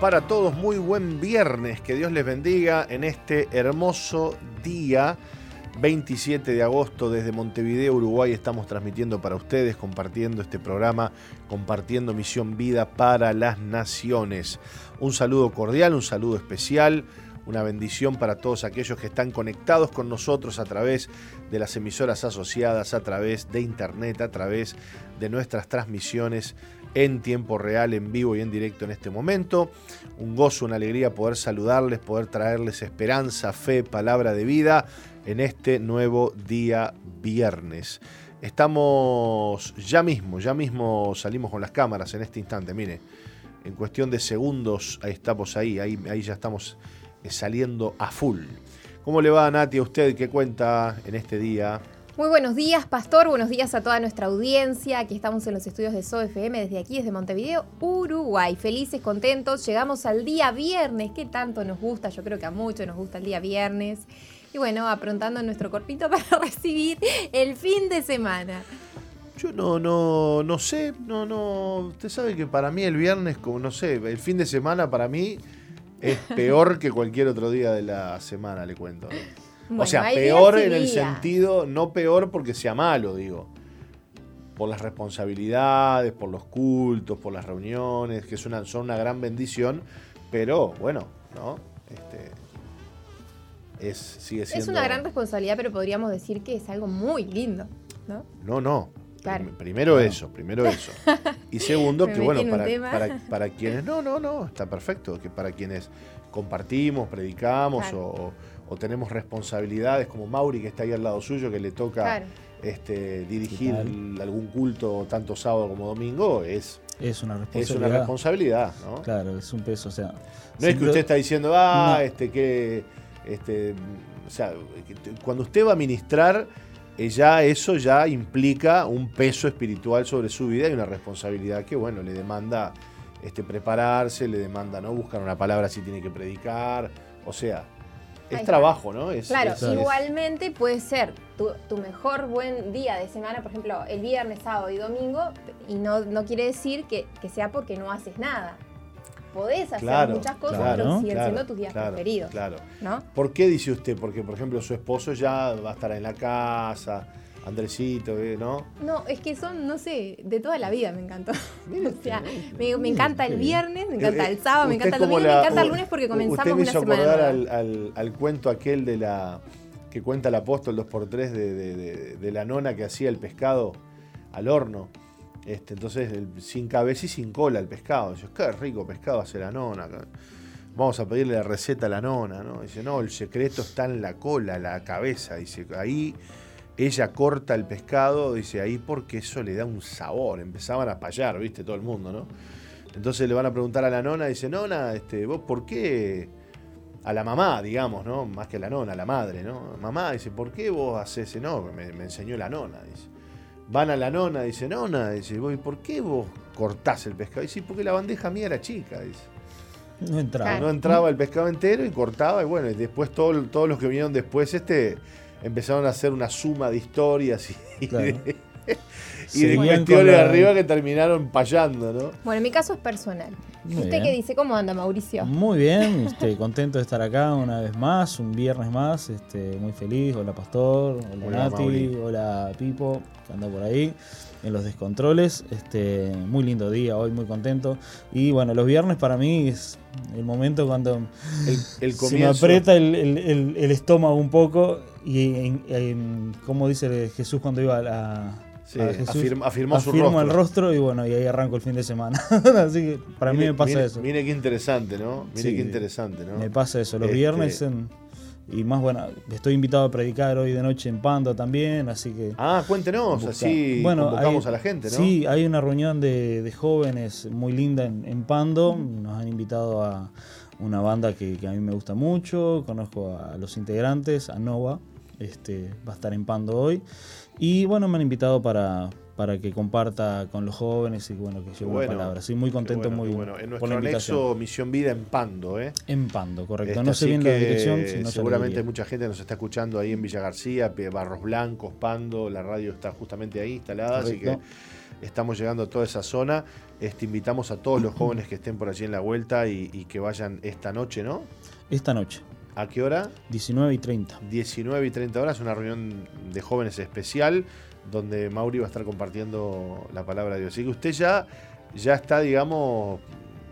para todos, muy buen viernes, que Dios les bendiga en este hermoso día. 27 de agosto desde Montevideo, Uruguay, estamos transmitiendo para ustedes, compartiendo este programa, compartiendo Misión Vida para las Naciones. Un saludo cordial, un saludo especial, una bendición para todos aquellos que están conectados con nosotros a través de las emisoras asociadas, a través de internet, a través de nuestras transmisiones en tiempo real, en vivo y en directo en este momento. Un gozo, una alegría poder saludarles, poder traerles esperanza, fe, palabra de vida en este nuevo día viernes. Estamos ya mismo, ya mismo salimos con las cámaras en este instante, mire, en cuestión de segundos, ahí estamos ahí, ahí, ahí ya estamos eh, saliendo a full. ¿Cómo le va Nati a usted? ¿Qué cuenta en este día? Muy buenos días, Pastor. Buenos días a toda nuestra audiencia. Aquí estamos en los estudios de SOFM desde aquí, desde Montevideo, Uruguay. Felices, contentos. Llegamos al día viernes. ¿Qué tanto nos gusta? Yo creo que a muchos nos gusta el día viernes. Y bueno, aprontando nuestro corpito para recibir el fin de semana. Yo no, no, no sé, no, no. Usted sabe que para mí el viernes, como no sé, el fin de semana para mí es peor que cualquier otro día de la semana, le cuento o sea, peor en el sentido, no peor porque sea malo, digo. Por las responsabilidades, por los cultos, por las reuniones, que son una gran bendición, pero bueno, ¿no? Este, es, sigue siendo... Es una gran responsabilidad, pero podríamos decir que es algo muy lindo, ¿no? No, no. Primero eso, primero eso. Y segundo, que bueno, para, para, quienes. No, no, no, está perfecto. Que para quienes compartimos, predicamos o, o tenemos responsabilidades, como Mauri, que está ahí al lado suyo, que le toca este, dirigir algún culto tanto sábado como domingo, es, es una responsabilidad. Es una responsabilidad, ¿no? Claro, es un peso, o sea. No es que usted está diciendo, ah, este, que. Este, o sea, cuando usted va a ministrar, eh, ya eso ya implica un peso espiritual sobre su vida y una responsabilidad que, bueno, le demanda este, prepararse, le demanda no buscar una palabra si tiene que predicar. O sea, es trabajo, ¿no? Es, claro, igualmente puede ser tu, mejor buen día de semana, por ejemplo, el viernes, sábado y domingo, y no, no quiere decir que, sea porque no haces nada. Podés hacer muchas cosas, pero siguen siendo tus días preferidos. Claro. ¿no? ¿Por qué dice usted? Porque, por ejemplo, su esposo ya va a estar en la casa, Andresito, ¿eh? ¿no? No, es que son, no sé, de toda la vida me encantó. o sea, me, encanta el viernes, me encanta el sábado, me encanta el domingo, me encanta el lunes porque comenzamos una semana. acordar al, al, cuento aquel de la que cuenta el apóstol 2x3 de, de, la nona que hacía el pescado al horno. Este, entonces, sin cabeza y sin cola el pescado. Dice, qué rico pescado hace la nona. Vamos a pedirle la receta a la nona, ¿no? Dice, no, el secreto está en la cola, la cabeza. Dice, ahí ella corta el pescado, dice ahí porque eso le da un sabor. Empezaban a payar, viste, todo el mundo, ¿no? Entonces le van a preguntar a la nona, dice, nona, este, vos por qué, a la mamá, digamos, ¿no? Más que a la nona, a la madre, ¿no? Mamá, dice, ¿por qué vos haces ese? No, me, enseñó la nona, dice. Van a la nona, dice, nona, dice, ¿por qué vos cortás el pescado? Dice, porque la bandeja mía era chica, dice. No entraba. No entraba el pescado entero y cortaba, y bueno, y después todos los que vinieron después, este empezaron a hacer una suma de historias y, de, cuestiones de arriba que terminaron payando, ¿no? Bueno, en mi caso es personal. ¿Usted qué dice? ¿Cómo anda, Mauricio? Muy bien, este, contento de estar acá una vez más, un viernes más, este, muy feliz. Hola, Pastor, hola, Nati, hola, Pipo, que anda por ahí en los descontroles. Este, muy lindo día, hoy muy contento. Y bueno, los viernes para mí es el momento cuando el, se me aprieta el, estómago un poco y como dice Jesús cuando iba a la... afirmó su rostro. el rostro y bueno, y ahí arranco el fin de semana. Así que para mí me pasa eso. Mire qué interesante, ¿no? Mire qué interesante, ¿no? Me pasa eso. Los este, viernes en, y más bueno, estoy invitado a predicar hoy de noche en Pando también, así que... Ah, cuéntenos, así bueno, convocamos a la gente, ¿no? Sí, hay una reunión de, jóvenes muy linda en, Pando, nos han invitado a una banda que, a mí me gusta mucho, conozco a los integrantes, a Nova, este, va a estar en Pando hoy, y bueno, me han invitado para, para que comparta con los jóvenes y bueno, que lleve bueno, palabra. Sí, muy contento, muy bueno. En nuestro anexo Misión Vida en Pando, ¿eh? En Pando, correcto. no sé bien la dirección. seguramente mucha gente nos está escuchando ahí en Villa García, Barros Blancos, Pando, la radio está justamente ahí instalada, así que estamos llegando a toda esa zona. Este, invitamos a todos los jóvenes que estén por allí en la vuelta y, y que vayan esta noche, ¿no? Esta noche, ¿A qué hora? 19 y 30. 19 y 30 horas, una reunión de jóvenes especial donde Mauri va a estar compartiendo la palabra de Dios. Así que usted ya, ya está, digamos,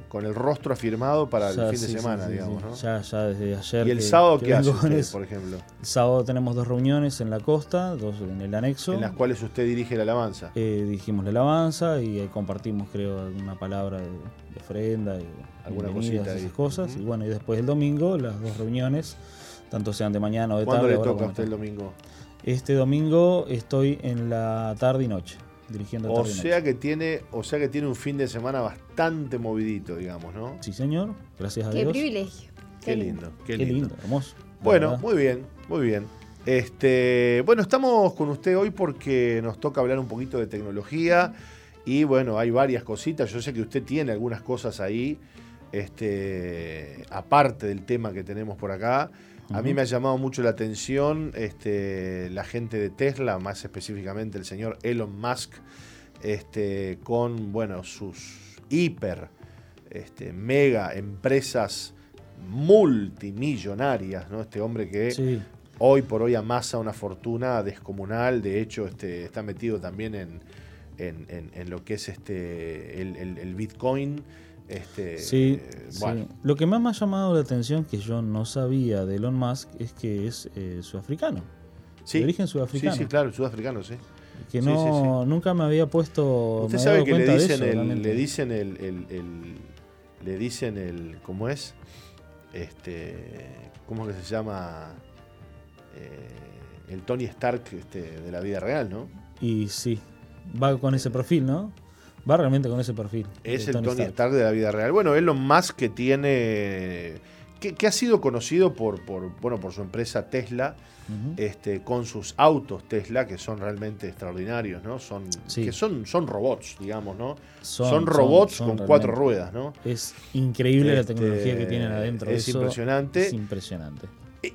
con el rostro afirmado para Ya, el fin de sí, semana, sí, digamos. ¿no? Ya, ya desde ayer. ¿Y el que- sábado que qué hace usted, por ejemplo? El sábado tenemos dos reuniones en la costa, dos en el anexo. En las cuales usted dirige la alabanza. Eh, dijimos la alabanza y ahí compartimos, creo, alguna palabra de, de ofrenda, de Alguna cosita esas cosas. Y bueno, y después el domingo, las dos reuniones, tanto sean de mañana o de ¿Cuándo tarde. le ahora toca a usted el domingo? Este domingo estoy en la tarde y noche, dirigiendo O tarde sea noche. que tiene, o sea que tiene un fin de semana bastante movidito, digamos, ¿no? Sí, señor, gracias a Qué Dios. privilegio. Qué lindo, qué Qué lindo. lindo, hermoso. Bueno, muy bien, muy bien. Este, bueno, estamos con usted hoy porque nos toca hablar un poquito de tecnología y bueno, hay varias cositas. Yo sé que usted tiene algunas cosas ahí, este, aparte del tema que tenemos por acá. A mí me ha llamado mucho la atención este, la gente de Tesla, más específicamente el señor Elon Musk, este, con bueno, sus hiper, este, mega empresas multimillonarias, ¿no? Este hombre que Sí, hoy por hoy amasa una fortuna descomunal, de hecho este, está metido también en, en- en- en lo que es este el, el- el Bitcoin. Este, sí, eh, sí. Lo que más me ha llamado la atención, que yo no sabía de Elon Musk, es que es eh, sudafricano. sí, de origen sí, sudafricano. sí, claro, sudafricano, sí. Que Sí, no, nunca me había puesto. Usted sabe que le dicen, eso, el, le dicen el, el- el- le dicen el, ¿cómo es? Este, ¿cómo que se llama? Eh, el Tony Stark este, de la vida real, ¿no? Y sí, va con ese perfil, ¿no? Va realmente con ese perfil. Es el Tony Stark. de la vida real. Bueno, Elon Musk que tiene. que, que ha sido conocido por, por, bueno, por su empresa Tesla, este, con sus autos Tesla, que son realmente extraordinarios, ¿no? Son, Sí. que son, son robots, digamos, ¿no? Son, robots son con cuatro ruedas, ¿no? Es increíble la Este, tecnología que tienen adentro. es Eso impresionante. Es impresionante.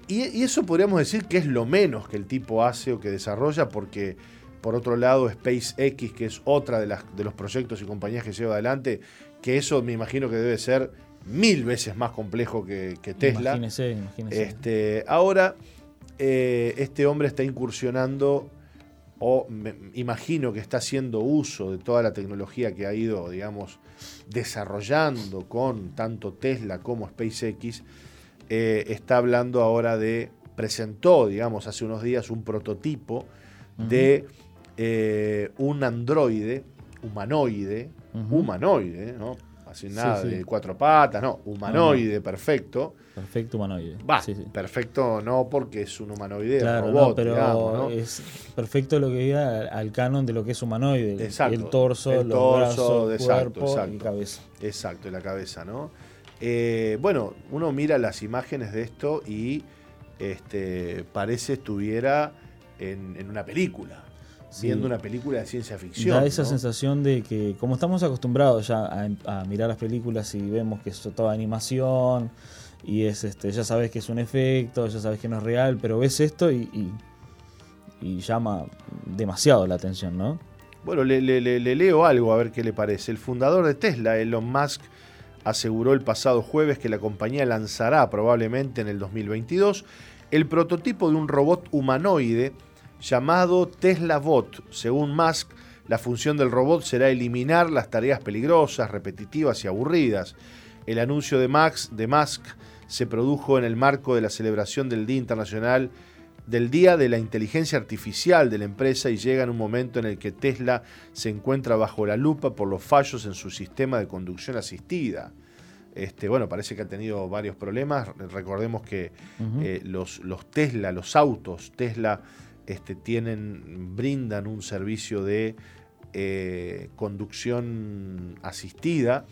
Y, y eso podríamos decir que es lo menos que el tipo hace o que desarrolla, porque por otro lado SpaceX, que es otra de, las, de los proyectos y compañías que lleva adelante, que eso me imagino que debe ser mil veces más complejo que, que Tesla. Imagínese, imagínese. Este, ahora, eh, este hombre está incursionando, o me imagino que está haciendo uso de toda la tecnología que ha ido, digamos, desarrollando con tanto Tesla como SpaceX. Eh, está hablando ahora de, presentó, digamos, hace unos días un prototipo de eh, un androide humanoide, humanoide, ¿no? Así Sí, nada sí. de cuatro patas, no, humanoide, perfecto. Perfecto humanoide. Va, Sí, perfecto no porque es un humanoide Claro, robot, no, pero digamos, ¿no? es perfecto lo que diga al canon de lo que es humanoide. Exacto. El torso, El los torso, brazos, el exacto, cuerpo exacto. y cabeza. Exacto, en la cabeza, ¿no? Eh, bueno, uno mira las imágenes de esto y este, parece estuviera en, en una película, Sí. viendo una película de ciencia ficción. Da esa ¿no? sensación de que, como estamos acostumbrados ya a, a mirar las películas y vemos que es toda animación y es este, ya sabes que es un efecto, ya sabes que no es real, pero ves esto y, y, y llama demasiado la atención, ¿no? Bueno, le, le- le- le leo algo a ver qué le parece. El fundador de Tesla, Elon Musk, aseguró el pasado jueves que la compañía lanzará probablemente en el 2022 el prototipo de un robot humanoide llamado Tesla Bot. Según Musk, la función del robot será eliminar las tareas peligrosas, repetitivas y aburridas. El anuncio de, Max, de Musk se produjo en el marco de la celebración del Día Internacional del Día de la Inteligencia Artificial de la empresa y llega en un momento en el que Tesla se encuentra bajo la lupa por los fallos en su sistema de conducción asistida. Este, bueno, parece que ha tenido varios problemas. Recordemos que eh, los, los Tesla, los autos Tesla, este, tienen, brindan un servicio de eh, conducción asistida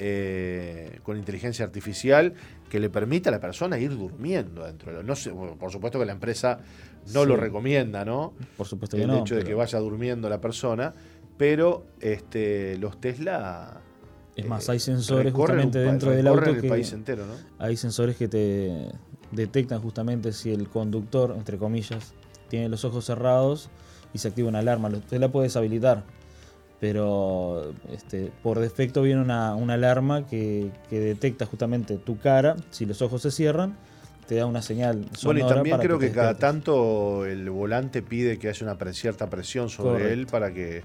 eh, con inteligencia artificial que le permite a la persona ir durmiendo dentro. de lo- No sé, por supuesto que la empresa no Sí. lo recomienda, ¿no? Por supuesto que El no. hecho de que vaya durmiendo la persona, pero este, los Tesla Es más, eh, hay sensores justamente un dentro del auto el que país entero, ¿no? hay sensores que te detectan justamente si el conductor, entre comillas, tiene los ojos cerrados y se activa una alarma. Usted la puede deshabilitar. pero este, por defecto viene una, una alarma que, que detecta justamente tu cara, si los ojos se cierran, te da una señal. Bueno, y también creo que, cada tanto el volante pide que haya una cierta presión sobre Correcto. él para que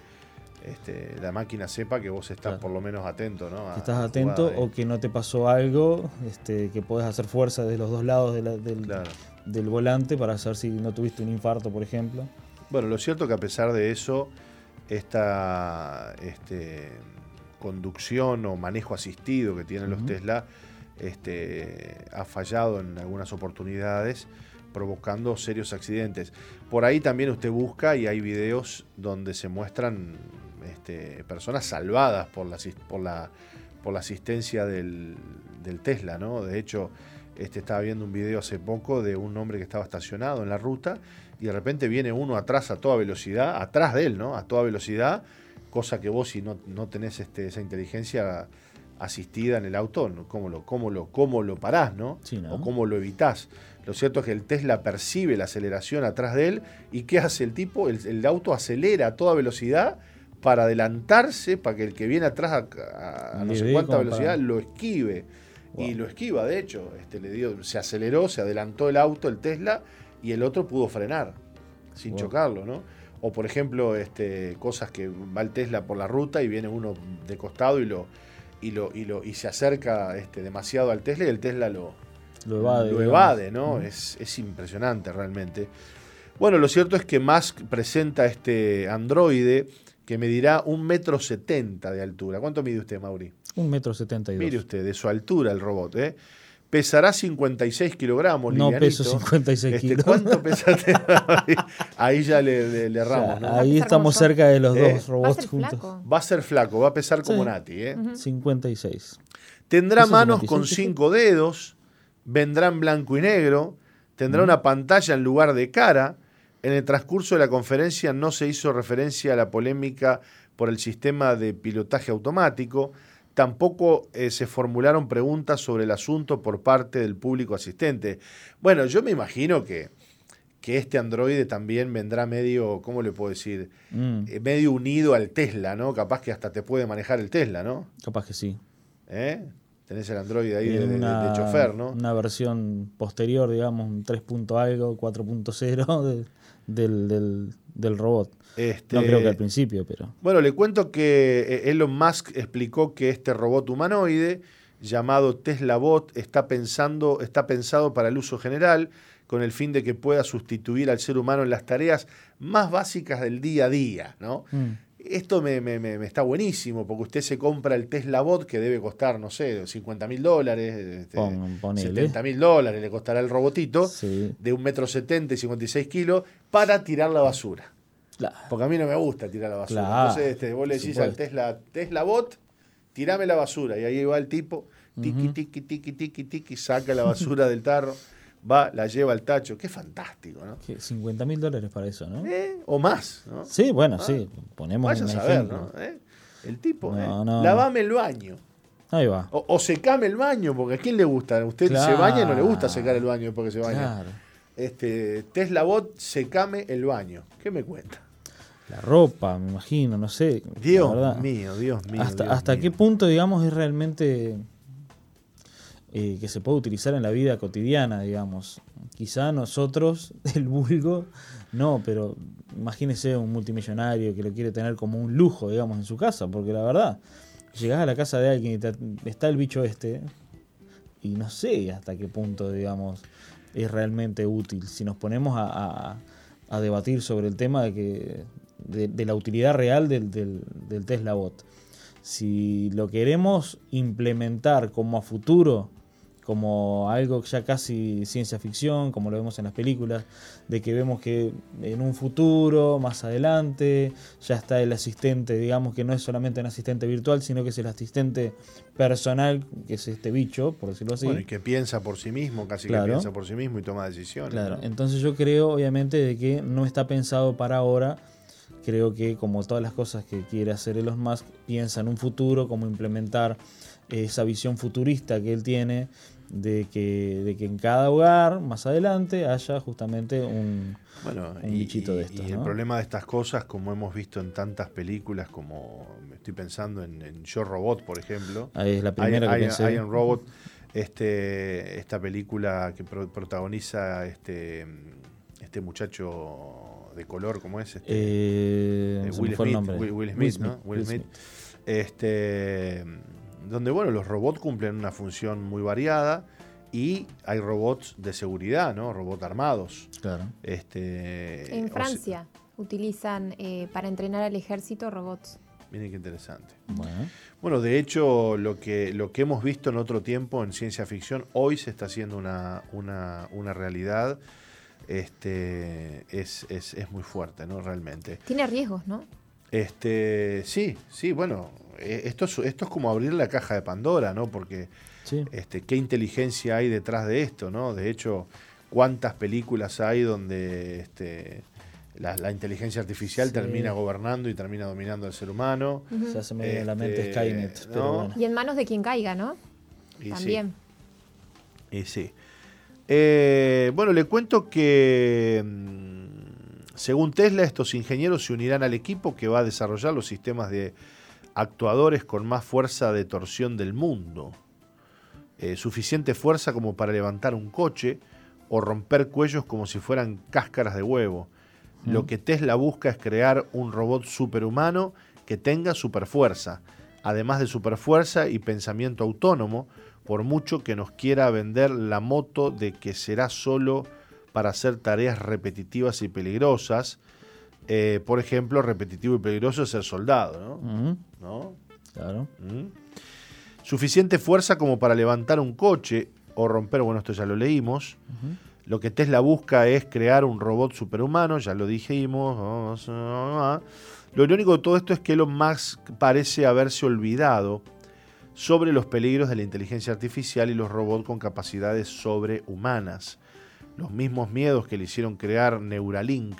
este, la máquina sepa que vos estás Claro. por lo menos atento, ¿no? A Que estás atento o que no te pasó algo, este, que puedes hacer fuerza de los dos lados de la- del, Claro. del volante para saber si no tuviste un infarto, por ejemplo. Bueno, lo cierto que a pesar de eso, esta este, conducción o manejo asistido que tienen los. Tesla este, ha fallado en algunas oportunidades, provocando serios accidentes. Por ahí también usted busca y hay videos donde se muestran este, personas salvadas por la, por la, por la asistencia del, del Tesla, ¿no? De hecho, este, estaba viendo un video hace poco de un hombre que estaba estacionado en la ruta y de repente viene uno atrás a toda velocidad, atrás de él, ¿no? A toda velocidad, cosa que vos si no, no tenés este, esa inteligencia asistida en el auto, ¿no? ¿cómo lo, cómo lo, cómo lo parás, ¿no? Sí, ¿no? O cómo lo evitás. Lo cierto es que el Tesla percibe la aceleración atrás de él y ¿qué hace el tipo? El, el auto acelera a toda velocidad para adelantarse, para que el que viene atrás a, a- a no sé cuánta velocidad para- lo esquive. Y lo esquiva, de hecho. Este, le dio, se aceleró, se adelantó el auto, el Tesla, y el otro pudo frenar sin Wow. chocarlo, ¿no? O por ejemplo, este, cosas que va el Tesla por la ruta y viene uno de costado y lo, y lo, y lo, y se acerca este, demasiado al Tesla y el Tesla lo, Lo evade. lo digamos. evade, ¿no? Es, es impresionante realmente. Bueno, lo cierto es que Musk presenta este androide que medirá un metro setenta de altura. ¿Cuánto mide usted, Mauri? Un metro setenta y dos. Mire usted, de su altura el robot, ¿eh? Pesará 56 kilogramos, No livianito. peso 56 Este, kilos. ¿Cuánto pesaste? ahí ya le, le- le O sea, erramos, Ahí estamos cerca de los ¿Eh? dos Va a robots juntos. flaco. Va a ser flaco, va a pesar como Sí. Nati, ¿eh? Ujú. 56. Tendrá ¿Eso es manos 56, con cinco dedos, vendrá en blanco y negro, tendrá una pantalla en lugar de cara. En el transcurso de la conferencia no se hizo referencia a la polémica por el sistema de pilotaje automático. Tampoco eh, se formularon preguntas sobre el asunto por parte del público asistente. Bueno, yo me imagino que, que este androide también vendrá medio, ¿cómo le puedo decir? Mm, Eh, medio unido al Tesla, ¿no? Capaz que hasta te puede manejar el Tesla, ¿no? capaz que sí. ¿Eh? Tenés el Android ahí de, chofer, ¿no? Una versión posterior, digamos, un 3. punto algo, 4.0 de- del, del, del robot. Este, No creo que al principio, pero. Bueno, le cuento que eh, Elon Musk explicó que este robot humanoide llamado Tesla Bot está pensando, está pensado para el uso general con el fin de que pueda sustituir al ser humano en las tareas más básicas del día a día, ¿no? Mm, Esto me, me- me- me está buenísimo, porque usted se compra el Tesla Bot que debe costar, no sé, 50 mil dólares, este, Pon- ponele. 70 mil dólares le costará el robotito, sí. de un metro setenta y 56 kilos, para tirar la basura. Claro. Porque a mí no me gusta tirar la basura. Claro, Entonces este, vos le decís al. Tesla, Tesla Bot, tirame la basura. Y ahí va el tipo, tiqui, Ujú. tiqui, tiqui, tiqui, tiqui, saca la basura del tarro, va, la lleva al tacho. Qué fantástico, ¿no? Que 50 mil dólares para eso, ¿no? Eh, O más, ¿no? Sí, bueno, Ah, sí. Ponemos Vaya a saber, ejemplo. ¿no? ¿Eh? El tipo, No, eh, no. lavame el baño. Ahí va. O, o secame el baño, porque a quién le gusta. Usted se baña y no le gusta secar el baño después que se baña. Claro. Este, Tesla Bot, secame el baño. ¿Qué me cuenta? La ropa, me imagino, no sé. Dios mío, Dios mío. ¿Hasta, Dios hasta mío. qué punto, digamos, es realmente eh, que se puede utilizar en la vida cotidiana, digamos? Quizá nosotros, el vulgo, no, pero imagínese un multimillonario que lo quiere tener como un lujo, digamos, en su casa, porque la verdad, llegás a la casa de alguien y está el bicho este, y no sé hasta qué punto, digamos, es realmente útil. Si nos ponemos a, debatir sobre el tema de que de, de la utilidad real del, del, del Tesla Bot. Si lo queremos implementar como a futuro, como algo ya casi ciencia ficción, como lo vemos en las películas, de que vemos que en un futuro, más adelante, ya está el asistente, digamos que no es solamente un asistente virtual, sino que es el asistente personal, que es este bicho, por decirlo así. Bueno, y que piensa por sí mismo, casi Claro. que piensa por sí mismo y toma decisiones. Claro, ¿no? entonces yo creo obviamente de que no está pensado para ahora. Creo que como todas las cosas que quiere hacer Elon Musk, piensa en un futuro, cómo implementar esa visión futurista que él tiene de que, de que en cada hogar, más adelante, haya justamente un, bueno, un bichito de estos. Y el problema de estas cosas, como hemos visto en tantas películas, como estoy pensando en, Yo Robot, por ejemplo. Ahí es la primera que pensé. Iron Robot, este, esta película que protagoniza este, este muchacho de color, ¿cómo es? Este, eh, Will, Smith, Will, Smith, ¿no? Will Smith. Este, donde, bueno, los robots cumplen una función muy variada y hay robots de seguridad, ¿no? Robots armados. Claro. Este, en Francia utilizan eh, para entrenar al ejército robots. Miren qué interesante. Bueno. de hecho, lo que, lo que hemos visto en otro tiempo en ciencia ficción, hoy se está haciendo una, una, una realidad. Este, es, es, es, muy fuerte, ¿no? Realmente. Tiene riesgos, ¿no? Este, sí, sí, bueno, esto es, esto es como abrir la caja de Pandora, ¿no? Porque este, qué inteligencia hay detrás de esto, ¿no? De hecho, cuántas películas hay donde este, la, inteligencia artificial termina gobernando y termina dominando al ser humano. Se hace medio en la mente este, Skynet. Y en manos de quien caiga, ¿no? También. Y sí. Eh, bueno, le cuento que mm, según Tesla, estos ingenieros se unirán al equipo que va a desarrollar los sistemas de actuadores con más fuerza de torsión del mundo. Eh, suficiente fuerza como para levantar un coche o romper cuellos como si fueran cáscaras de huevo. Lo mm. que Tesla busca es crear un robot superhumano que tenga superfuerza, además de superfuerza y pensamiento autónomo, por mucho que nos quiera vender la moto de que será solo para hacer tareas repetitivas y peligrosas. Eh, por ejemplo, repetitivo y peligroso es ser soldado, ¿no? Claro. Suficiente fuerza como para levantar un coche o romper, bueno, esto ya lo leímos. Lo que Tesla busca es crear un robot superhumano, ya lo dijimos. Lo irónico de todo esto es que Elon Musk parece haberse olvidado sobre los peligros de la inteligencia artificial y los robots con capacidades sobrehumanas. Los mismos miedos que le hicieron crear Neuralink,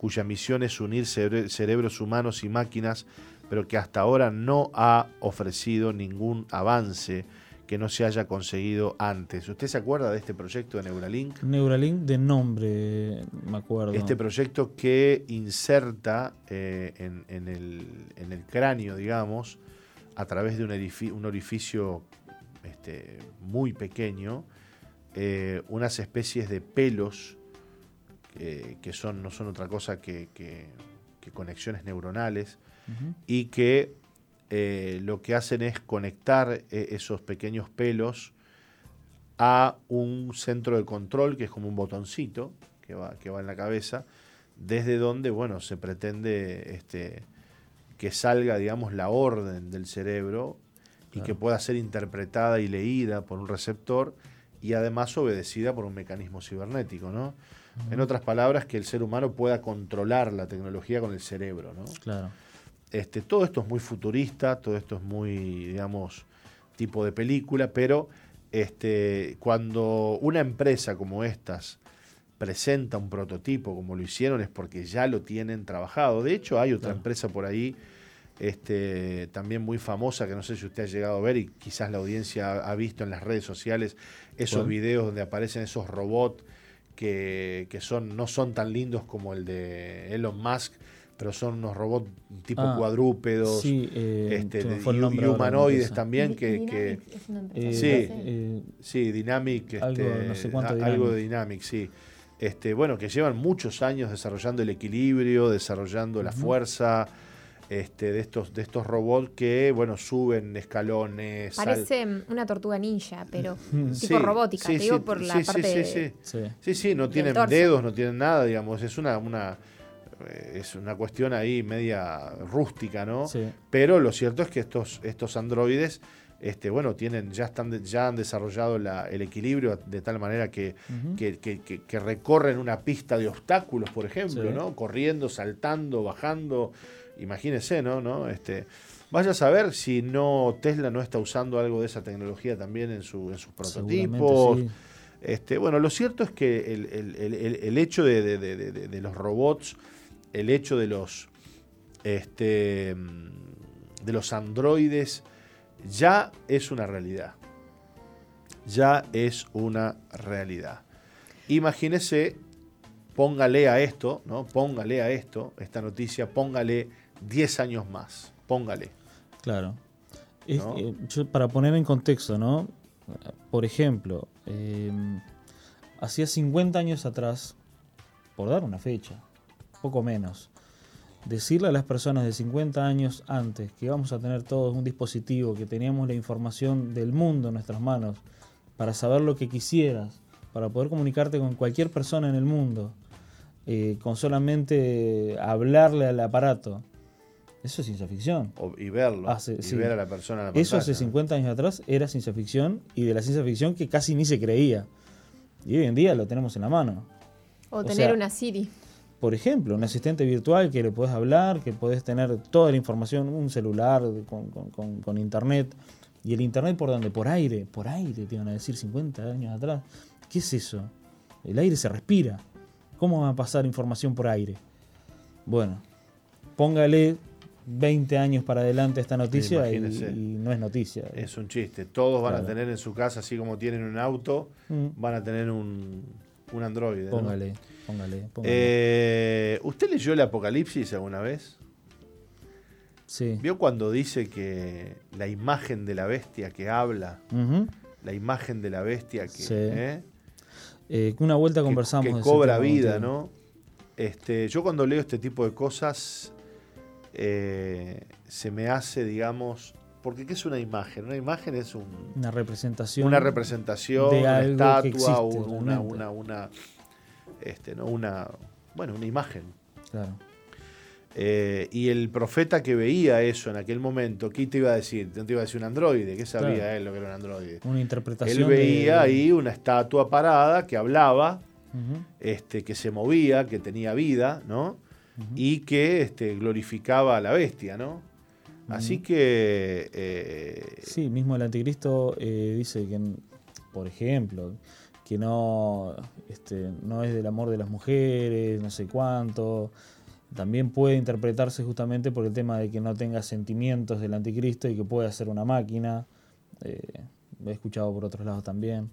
cuya misión es unir cerebros humanos y máquinas, pero que hasta ahora no ha ofrecido ningún avance que no se haya conseguido antes. ¿Usted se acuerda de este proyecto de Neuralink? Neuralink de nombre, me acuerdo. Este proyecto que inserta eh, en, el, cráneo, digamos, a través de un, orificio, este, muy pequeño, eh, unas especies de pelos que son, no son otra cosa que, conexiones neuronales y que eh, lo que hacen es conectar eh, esos pequeños pelos a un centro de control que es como un botoncito que va, que va en la cabeza, desde donde bueno, se pretende este, que salga digamos, la orden del cerebro y que pueda ser interpretada y leída por un receptor y además obedecida por un mecanismo cibernético. ¿no? En otras palabras, que el ser humano pueda controlar la tecnología con el cerebro. ¿no? Claro. Este, todo esto es muy futurista, todo esto es muy, digamos, tipo de película, pero este, cuando una empresa como estas presenta un prototipo como lo hicieron es porque ya lo tienen trabajado. De hecho, hay otra empresa por ahí este, también muy famosa, que no sé si usted ha llegado a ver y quizás la audiencia ha visto en las redes sociales esos videos donde aparecen esos robots que, que, son, no son tan lindos como el de Elon Musk, pero son unos robots tipo ah, cuadrúpedos eh, este, y, humanoides también que, que eh, sí, eh, sí Dynamic este, algo, de Dynamic sí. Este bueno que llevan muchos años desarrollando el equilibrio desarrollando la fuerza este, de estos de estos robots que bueno suben escalones parece una tortuga ninja pero tipo robótica te digo por la parte sí, sí, sí, no tienen dedos no tienen nada digamos es una una eh, es una cuestión ahí media rústica, ¿no? Pero lo cierto es que estos, estos androides, este, bueno, tienen, ya están, ya han desarrollado el equilibrio de tal manera que, que, recorren una pista de obstáculos, por ejemplo, ¿no? Corriendo, saltando, bajando. Imagínense, ¿no? ¿no? Este, vaya a saber si no Tesla no está usando algo de esa tecnología también en, su, en sus prototipos. Este, bueno, lo cierto es que el, hecho de, de, los robots el hecho de los, este, de los androides ya es una realidad. ya es una realidad. Imagínese, póngale a esto, ¿no? Póngale a esto, esta noticia, póngale 10 años más, póngale. Claro. Eh, para poner en contexto, ¿no? Por ejemplo, em, hacía 50 años atrás, por dar una fecha, poco menos, decirle a las personas de 50 años antes que íbamos a tener todos un dispositivo, que teníamos la información del mundo en nuestras manos, para saber lo que quisieras, para poder comunicarte con cualquier persona en el mundo, eh, con solamente hablarle al aparato. Eso es ciencia ficción. y verlo. y ver a la persona Eso hace 50 años atrás era ciencia ficción y de la ciencia ficción que casi ni se creía. Y hoy en día lo tenemos en la mano. O, tener una Siri por ejemplo, un asistente virtual que le puedes hablar, que puedes tener toda la información, un celular con, internet. ¿Y el internet por dónde? Por aire, por aire, te iban a decir 50 años atrás. ¿Qué es eso? El aire se respira. ¿Cómo va a pasar información por aire? Bueno, póngale 20 años para adelante esta noticia y, no es noticia. Es un chiste. Todos van a tener en su casa, así como tienen un auto, mm. van a tener un, un Android. Póngale. Póngale, eh, ¿Usted leyó el Apocalipsis alguna vez? Sí. ¿Vio cuando dice que la imagen de la bestia que habla, la imagen de la bestia que... ¿eh? Eh, una vuelta conversamos. Que, cobra vida, ¿no? Este, yo cuando leo este tipo de cosas, se me hace, digamos, porque ¿qué es una imagen? Una imagen es una representación. Una representación, de una estatua, una, una, este, ¿no? una, bueno, una imagen. Claro. Eh, y el profeta que veía eso en aquel momento, ¿qué te iba a decir? No te iba a decir un androide, ¿qué sabía él lo que era un androide? Una interpretación. Él veía ahí una estatua parada que hablaba, este, que se movía, que tenía vida, ¿no? Y que este, glorificaba a la bestia, ¿no? Así que... Eh, sí, mismo el anticristo eh, dice que, por ejemplo, que no, este, no es del amor de las mujeres, no sé cuánto. También puede interpretarse justamente por el tema de que no tenga sentimientos del anticristo y que pueda ser una máquina. Eh, he escuchado por otros lados también.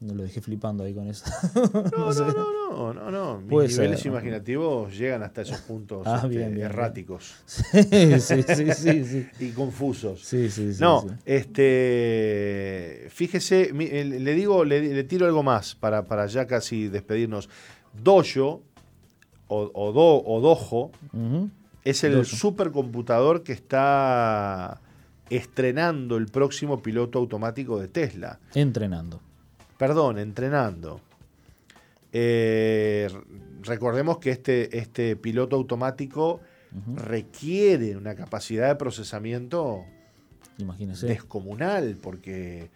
No lo dejé flipando ahí con eso. No, no, no, no, no, Mis niveles imaginativos llegan hasta esos puntos ah, este, erráticos. Sí, sí, sí, sí, y confusos. Sí, sí, sí. No, este. Fíjese, le digo, le, tiro algo más para, para ya casi despedirnos. Dojo o, do, o Dojo es el supercomputador que está estrenando el próximo piloto automático de Tesla. Entrenando perdón, entrenando. Eh, recordemos que este, este piloto automático requiere una capacidad de procesamiento descomunal, porque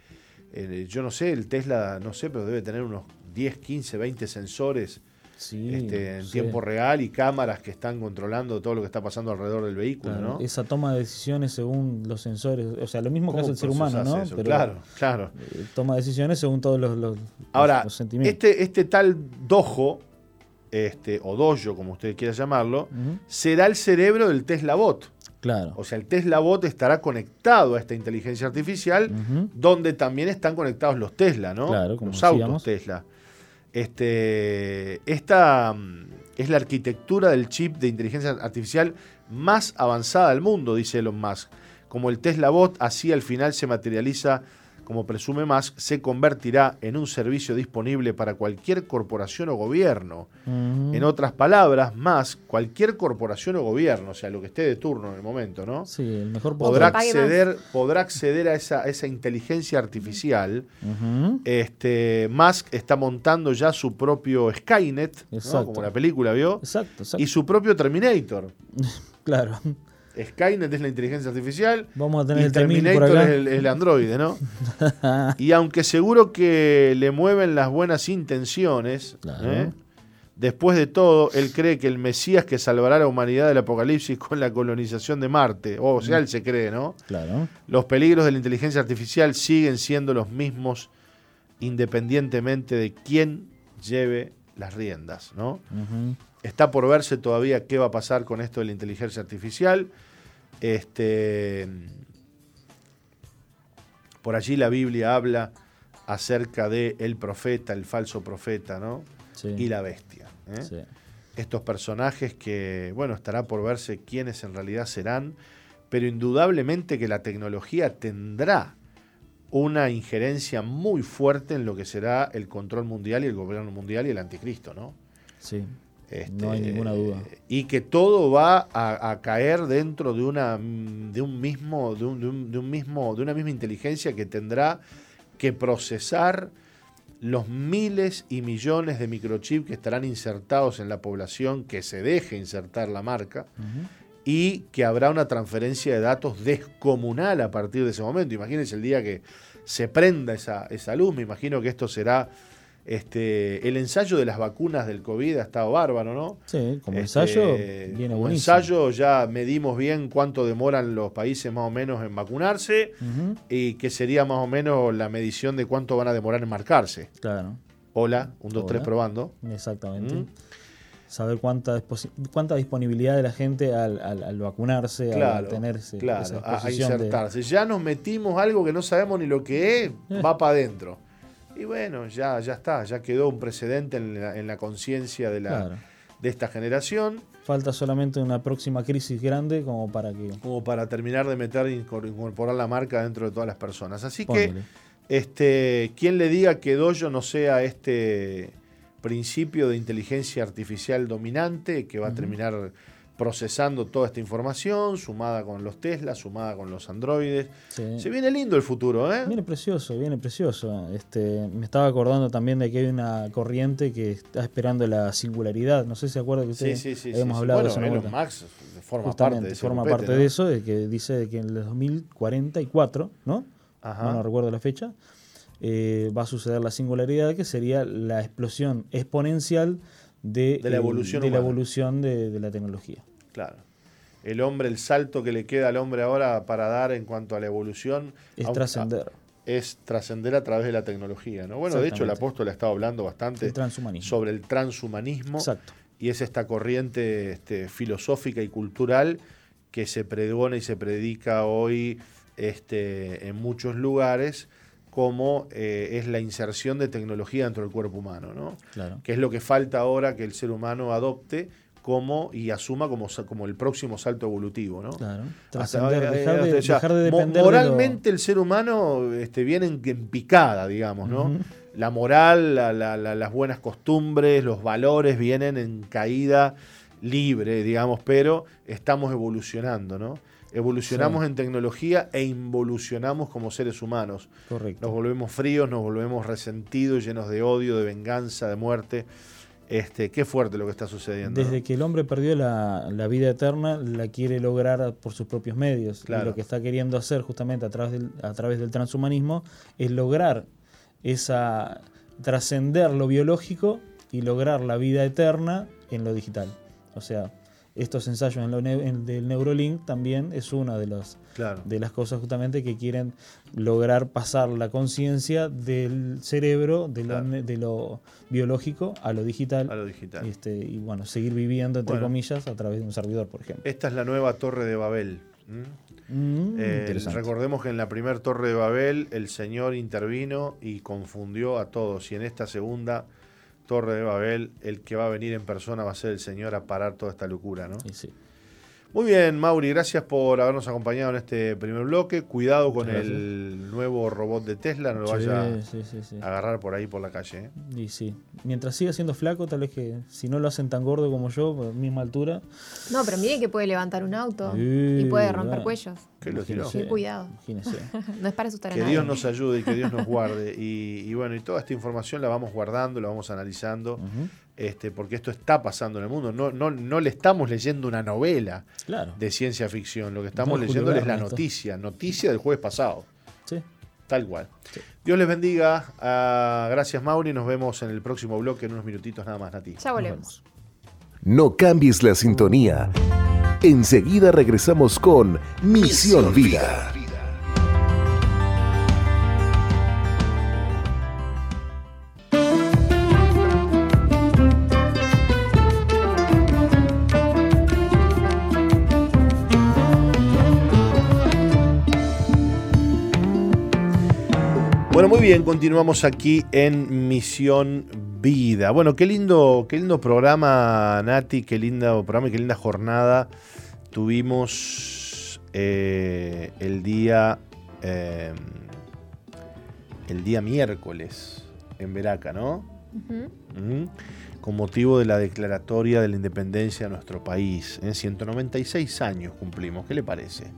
eh, yo no sé, el Tesla, no sé, pero debe tener unos 10, 15, 20 sensores este, en tiempo real y cámaras que están controlando todo lo que está pasando alrededor del vehículo, ¿no? Esa toma de decisiones según los sensores, o sea, lo mismo que hace el ser humano, ¿no? claro, claro. Eh, toma decisiones según todos los, Ahora, Este, este tal dojo, este, o dojo, como usted quiera llamarlo, será el cerebro del Tesla Bot. Claro. O sea, el Tesla Bot estará conectado a esta inteligencia artificial, donde también están conectados los Tesla, ¿no? Claro, como los autos Tesla. Este, esta mm, es la arquitectura del chip de inteligencia artificial más avanzada del mundo, dice Elon Musk. Como el Tesla Bot, así al final se materializa como presume Musk, se convertirá en un servicio disponible para cualquier corporación o gobierno. En otras palabras, más cualquier corporación o gobierno, o sea, lo que esté de turno en el momento, ¿no? Sí, el mejor podrá acceder, podrá acceder a esa, esa inteligencia artificial. este, Musk está montando ya su propio Skynet, como la película vio, exacto. y su propio Terminator. claro. Skynet es la inteligencia artificial. Vamos a tener y el Terminator es el, androide, ¿no? y aunque seguro que le mueven las buenas intenciones, ¿eh? después de todo, él cree que el Mesías que salvará a la humanidad del apocalipsis con la colonización de Marte, o sea, él se cree, ¿no? Claro. Los peligros de la inteligencia artificial siguen siendo los mismos independientemente de quién lleve las riendas, ¿no? Está por verse todavía qué va a pasar con esto de la inteligencia artificial. Este, por allí la Biblia habla acerca de el profeta, el falso profeta, ¿no? Sí. Y la bestia. ¿eh? Sí. Estos personajes que, bueno, estará por verse quiénes en realidad serán, pero indudablemente que la tecnología tendrá una injerencia muy fuerte en lo que será el control mundial y el gobierno mundial y el anticristo, ¿no? Sí. Este, No hay ninguna duda. Y que todo va a, a caer dentro de una de un mismo, de un, de un- de un mismo, de una misma inteligencia que tendrá que procesar los miles y millones de microchips que estarán insertados en la población, que se deje insertar la marca, y que habrá una transferencia de datos descomunal a partir de ese momento. Imagínense el día que se prenda esa, esa luz, me imagino que esto será este, el ensayo de las vacunas del COVID ha estado bárbaro, ¿no? Sí, como Este, ensayo viene como ensayo ya medimos bien cuánto demoran los países más o menos en vacunarse y que sería más o menos la medición de cuánto van a demorar en marcarse. Claro, Hola, un, dos, tres Hola. probando. exactamente. Mm. Saber cuánta, cuánta disponibilidad de la gente al, al- al vacunarse, Claro, al tener ese- esa claro, a, de- insertarse. Ya nos metimos algo que no sabemos ni lo que es, Eh. va para adentro. Y bueno, ya, ya está, ya quedó un precedente en la, en la conciencia de, la, Claro. de esta generación, Falta solamente una próxima crisis grande como para que... como para terminar de meter e incor- incorporar la marca dentro de todas las personas. Así que, este, quien le diga que Dojo no sea este principio de inteligencia artificial dominante que va a terminar procesando toda esta información, sumada con los Tesla, sumada con los androides. Sí. Se viene lindo el futuro, ¿eh? Viene precioso, viene precioso. Este, me estaba acordando también de que hay una corriente que está esperando la singularidad. No sé si se acuerda que Sí, ustedes sí, sí. habíamos sí, hablado de Bueno, eso. una Elon. Max forma Justamente, parte de forma parte ¿no? de eso, de que dice que en el 2044, ¿no? Ajá. No, no recuerdo la fecha, eh, va a suceder la singularidad, que sería la explosión exponencial de, De la el- evolución de, la evolución de, de la tecnología. Claro. El hombre, el salto que le queda al hombre ahora para dar en cuanto a la evolución Es trascender a- es trascender a través de la tecnología. ¿no? Bueno, de hecho, el apóstol ha estado hablando bastante el sobre el transhumanismo Exacto. y es esta corriente este, filosófica y cultural que se pregona y se predica hoy este, en muchos lugares como eh, es la inserción de tecnología dentro del cuerpo humano, ¿no? Claro. que es lo que falta ahora que el ser humano adopte como y asuma como, como el próximo salto evolutivo, ¿no? Claro. Hasta- eh, dejar, de, dejar depender de lo- moralmente el ser humano este, viene en, en picada, digamos, ¿no? La moral, la- la- la- las buenas costumbres, los valores vienen en caída libre, digamos, pero estamos evolucionando, ¿no? Evolucionamos Sí. en tecnología e involucionamos como seres humanos. Correcto. Nos volvemos fríos, nos volvemos resentidos, llenos de odio, de venganza, de muerte. Este, qué fuerte lo que está sucediendo. ¿no? Desde que el hombre perdió la, la vida eterna, la quiere lograr por sus propios medios. Claro. Y lo que está queriendo hacer justamente a través del, a través del transhumanismo es lograr esa trascender lo biológico y lograr la vida eterna en lo digital. O sea, estos ensayos en lo neu- en- del Neurolink también es una de las, Claro. de las cosas justamente que quieren lograr pasar la conciencia del cerebro, de, Claro. lo, ne- de lo biológico a lo digital. a lo digital. Este, y bueno, seguir viviendo, entre Bueno. comillas, a través de un servidor, por ejemplo. Esta es la nueva torre de Babel. Mm, Eh, recordemos que en la primera torre de Babel el Señor intervino y confundió a todos. Y en esta segunda torre de Babel el que va a venir en persona va a ser el Señor a parar toda esta locura. ¿no? Y sí. Muy bien, Mauri, gracias por habernos acompañado en este primer bloque. Cuidado con el nuevo robot de Tesla, no lo Sí, vaya sí, sí, sí. a agarrar por ahí por la calle. ¿eh? Y sí. Mientras siga siendo flaco, tal vez que si no lo hacen tan gordo como yo, por misma altura. No, pero miren que puede levantar un auto Sí, y puede romper cuellos. Que lo tiró. imagínese, cuidado. Imagínese. No es para asustar a Que nadie. Dios nos ayude y que Dios nos guarde. Y, y bueno, y toda esta información la vamos guardando, la vamos analizando. Este, porque esto está pasando en el mundo. No, no, no le estamos leyendo una novela Claro. de ciencia ficción, lo que estamos No, leyendo es la noticia, noticia del jueves pasado, Sí. tal cual. Sí. Dios les bendiga. Ah, gracias, Mauri. Nos vemos en el próximo bloque en unos minutitos nada más, Nati. Ya volvemos. vemos. No cambies la sintonía. Enseguida regresamos con Misión Vida. Bueno, muy bien, continuamos aquí en Misión Vida. Bueno, qué lindo, qué lindo programa, Nati, qué lindo programa y qué linda jornada tuvimos eh, el día eh, el día miércoles en Veraca, ¿no? Con motivo de la declaratoria de la independencia de nuestro país. En 196 años cumplimos, ¿qué le parece?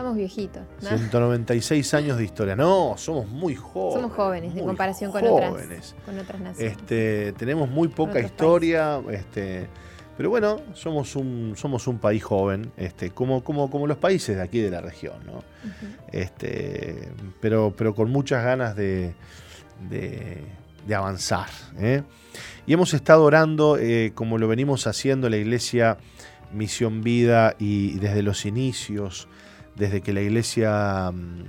Estamos viejitos. ¿no? 196 años de historia. No, somos muy jóvenes. Somos jóvenes en comparación con jóvenes. otras, con otras naciones. Este, tenemos muy poca historia, este, pero bueno, somos un, somos un país joven, este, como, como, como los países de aquí de la región, ¿no? Este, pero, pero con muchas ganas de, de- de avanzar. ¿eh? Y hemos estado orando, eh, como lo venimos haciendo en la iglesia Misión Vida y desde los inicios, desde que la iglesia mm,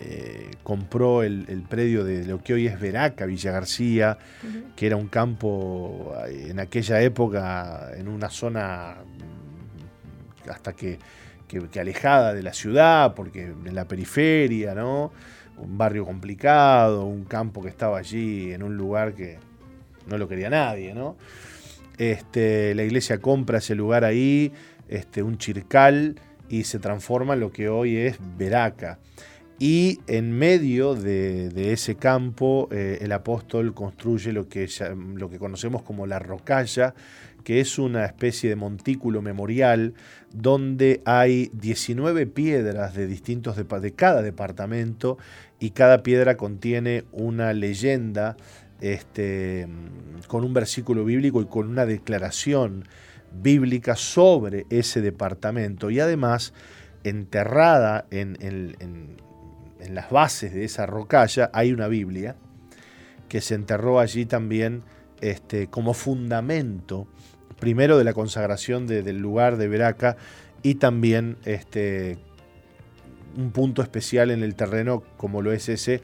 eh, compró el, el predio de lo que hoy es Veraca, Villa García, que era un campo eh, en aquella época, en una zona mm, hasta que, que- que alejada de la ciudad, porque en la periferia, ¿no? Un barrio complicado, un campo que estaba allí en un lugar que no lo quería nadie, ¿no? Este, la iglesia compra ese lugar ahí, este, un chircal, y se transforma en lo que hoy es Veraca. Y en medio de, de ese campo, eh, el apóstol construye lo que, lo que conocemos como la rocalla, que es una especie de montículo memorial donde hay 19 piedras de distintos depa- de cada departamento y cada piedra contiene una leyenda este, con un versículo bíblico y con una declaración bíblica sobre ese departamento y además enterrada en, las bases de esa rocalla hay una Biblia que se enterró allí también este, como fundamento, primero de la consagración de- del lugar de Veraca y también este, un punto especial en el terreno como lo es ese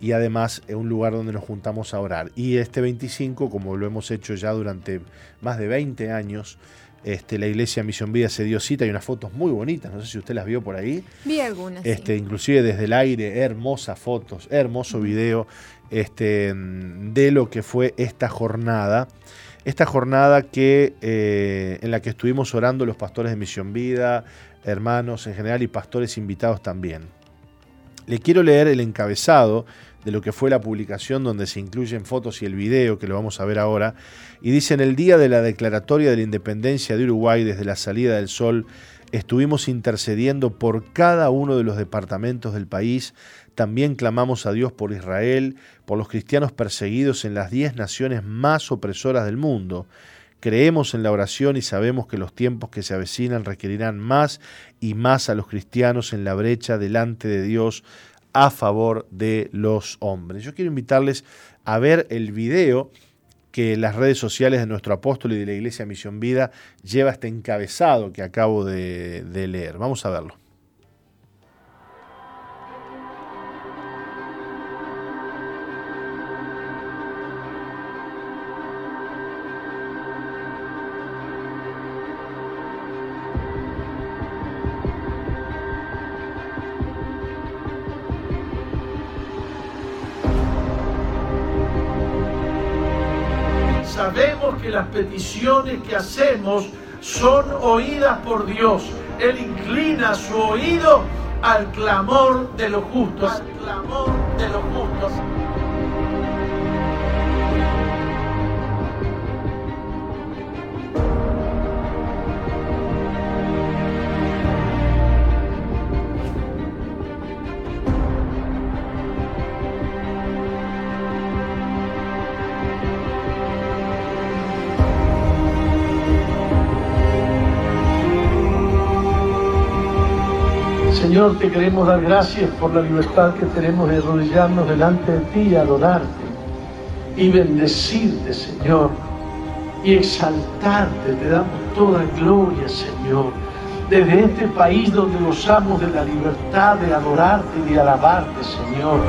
y además eh, un lugar donde nos juntamos a orar. Y este 25, como lo hemos hecho ya durante más de 20 años, este, la iglesia Misión Vida se dio cita y unas fotos muy bonitas, no sé si usted las vio por ahí. Vi algunas. sí. Este, inclusive desde el aire, hermosas fotos, hermoso video este, de lo que fue esta jornada. Esta jornada que, eh, en la que estuvimos orando los pastores de Misión Vida, hermanos en general y pastores invitados también. Le quiero leer el encabezado de lo que fue la publicación donde se incluyen fotos y el video que lo vamos a ver ahora. Y dice, en el día de la declaratoria de la independencia de Uruguay desde la salida del sol, estuvimos intercediendo por cada uno de los departamentos del país. También clamamos a Dios por Israel, por los cristianos perseguidos en las diez naciones más opresoras del mundo. Creemos en la oración y sabemos que los tiempos que se avecinan requerirán más y más a los cristianos en la brecha delante de Dios a favor de los hombres. Yo quiero invitarles a ver el video que las redes sociales de nuestro apóstol y de la Iglesia Misión Vida lleva este encabezado que acabo de, de leer. Vamos a verlo. Sabemos que las peticiones que hacemos son oídas por Dios. Él inclina su oído al clamor de los justos. Al clamor de los. Te queremos dar gracias por la libertad que tenemos de arrodillarnos delante de ti adorarte y bendecirte, Señor, y exaltarte. Te damos toda gloria, Señor, desde este país donde gozamos de la libertad de adorarte y de alabarte, Señor.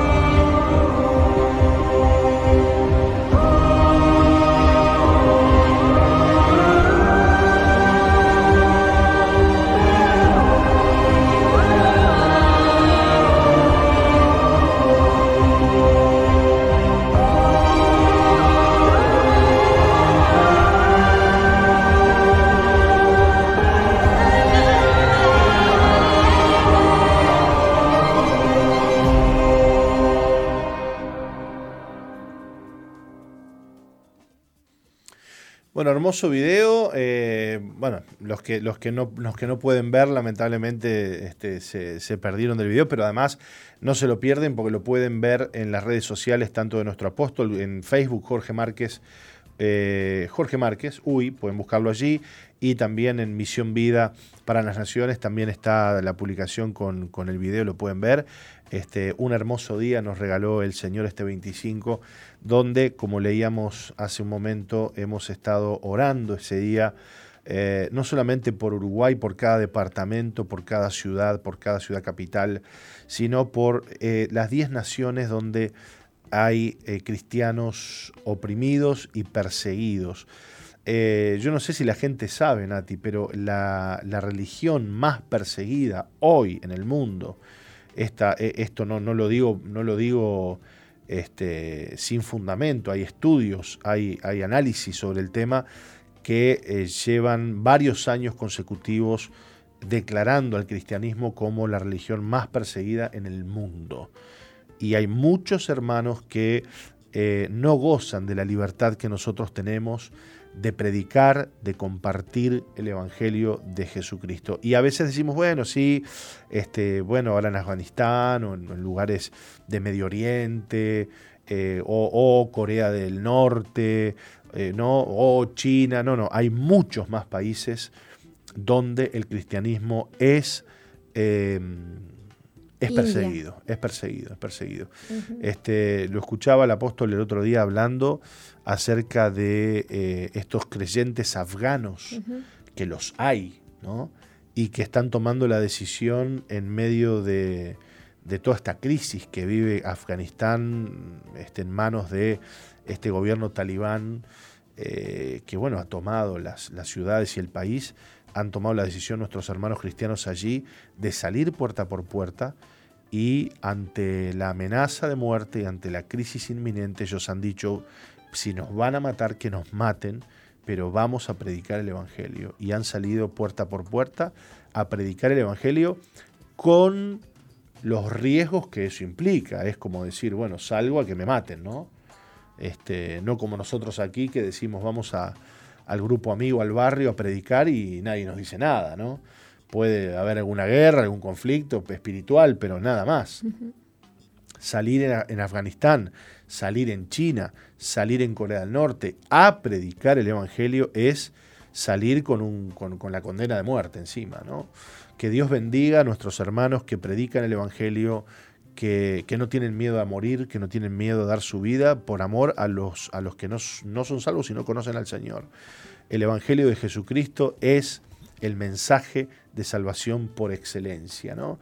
Hermoso video. eh, bueno, los que, los, que no, los que no pueden ver, lamentablemente, este, se, se perdieron del video, pero además no se lo pierden porque lo pueden ver en las redes sociales, tanto de nuestro apóstol, en Facebook, Jorge Márquez. eh, Jorge Márquez, uy, pueden buscarlo allí, y también en Misión Vida para las Naciones, también está la publicación con, con el video, lo pueden ver. Este, un hermoso día nos regaló el Señor este 25, donde, como leíamos hace un momento, hemos estado orando ese día, eh, no solamente por Uruguay, por cada departamento, por cada ciudad, por cada ciudad capital, sino por eh, las 10 naciones donde hay eh, cristianos oprimidos y perseguidos. Yo no sé si la gente sabe, Nati, pero la, religión más perseguida hoy en el mundo, esto no lo digo, no lo digo este, sin fundamento, hay estudios, hay, análisis sobre el tema que eh, llevan varios años consecutivos declarando al cristianismo como la religión más perseguida en el mundo. Y hay muchos hermanos que eh, no gozan de la libertad que nosotros tenemos de predicar, de compartir el Evangelio de Jesucristo. Y a veces decimos, bueno, sí, este, bueno, ahora en Afganistán o en, en lugares de Medio Oriente eh, o, o Corea del Norte, eh, ¿no? o China, no, no, hay muchos más países donde el cristianismo es, eh, es perseguido, es perseguido, es perseguido. este, lo escuchaba el apóstol el otro día hablando acerca de eh, estos creyentes afganos, que los hay, ¿no? y que están tomando la decisión en medio de, de toda esta crisis que vive Afganistán este, en manos de este gobierno talibán, eh, que bueno, ha tomado las, las ciudades y el país, han tomado la decisión nuestros hermanos cristianos allí de salir puerta por puerta y ante la amenaza de muerte y ante la crisis inminente ellos han dicho, si nos van a matar, que nos maten, pero vamos a predicar el Evangelio. Y han salido puerta por puerta a predicar el Evangelio con los riesgos que eso implica. Es como decir, bueno, salgo a que me maten, ¿no? Este, no como nosotros aquí que decimos vamos a, al grupo amigo, al barrio a predicar y nadie nos dice nada, ¿no? Puede haber alguna guerra, algún conflicto espiritual, pero nada más. Salir en, en Afganistán, salir en China, salir en Corea del Norte a predicar el Evangelio es salir con, la condena de muerte encima, ¿no? Que Dios bendiga a nuestros hermanos que predican el Evangelio, que, no tienen miedo a morir, que no tienen miedo a dar su vida por amor a los, a los que no, no son salvos y no conocen al Señor. El Evangelio de Jesucristo es el mensaje de salvación por excelencia. ¿no?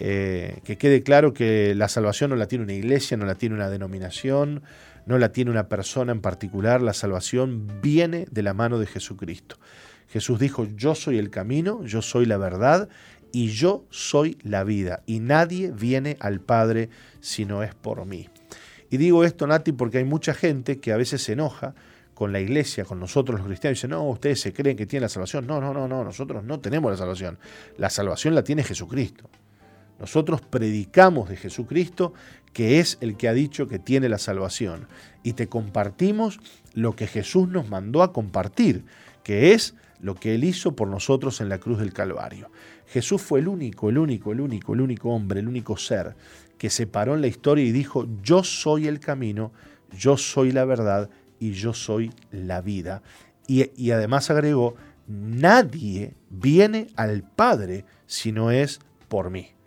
Eh, que quede claro que la salvación no la tiene una iglesia, no la tiene una denominación, no la tiene una persona en particular, la salvación viene de la mano de Jesucristo. Jesús dijo, yo soy el camino, yo soy la verdad y yo soy la vida, y nadie viene al Padre si no es por mí. Y digo esto, Nati, porque hay mucha gente que a veces se enoja con la iglesia, con nosotros los cristianos, y dicen, no, ustedes se creen que tienen la salvación. No, no, no, no, nosotros no tenemos la salvación. La salvación la tiene Jesucristo. Nosotros predicamos de Jesucristo, que es el que ha dicho que tiene la salvación, y te compartimos lo que Jesús nos mandó a compartir, que es lo que Él hizo por nosotros en la cruz del Calvario. Jesús fue el único, el único, el único, el único hombre, el único ser que se paró en la historia y dijo, yo soy el camino, yo soy la verdad y yo soy la vida. Y, y además agregó, nadie viene al Padre si no es por mí.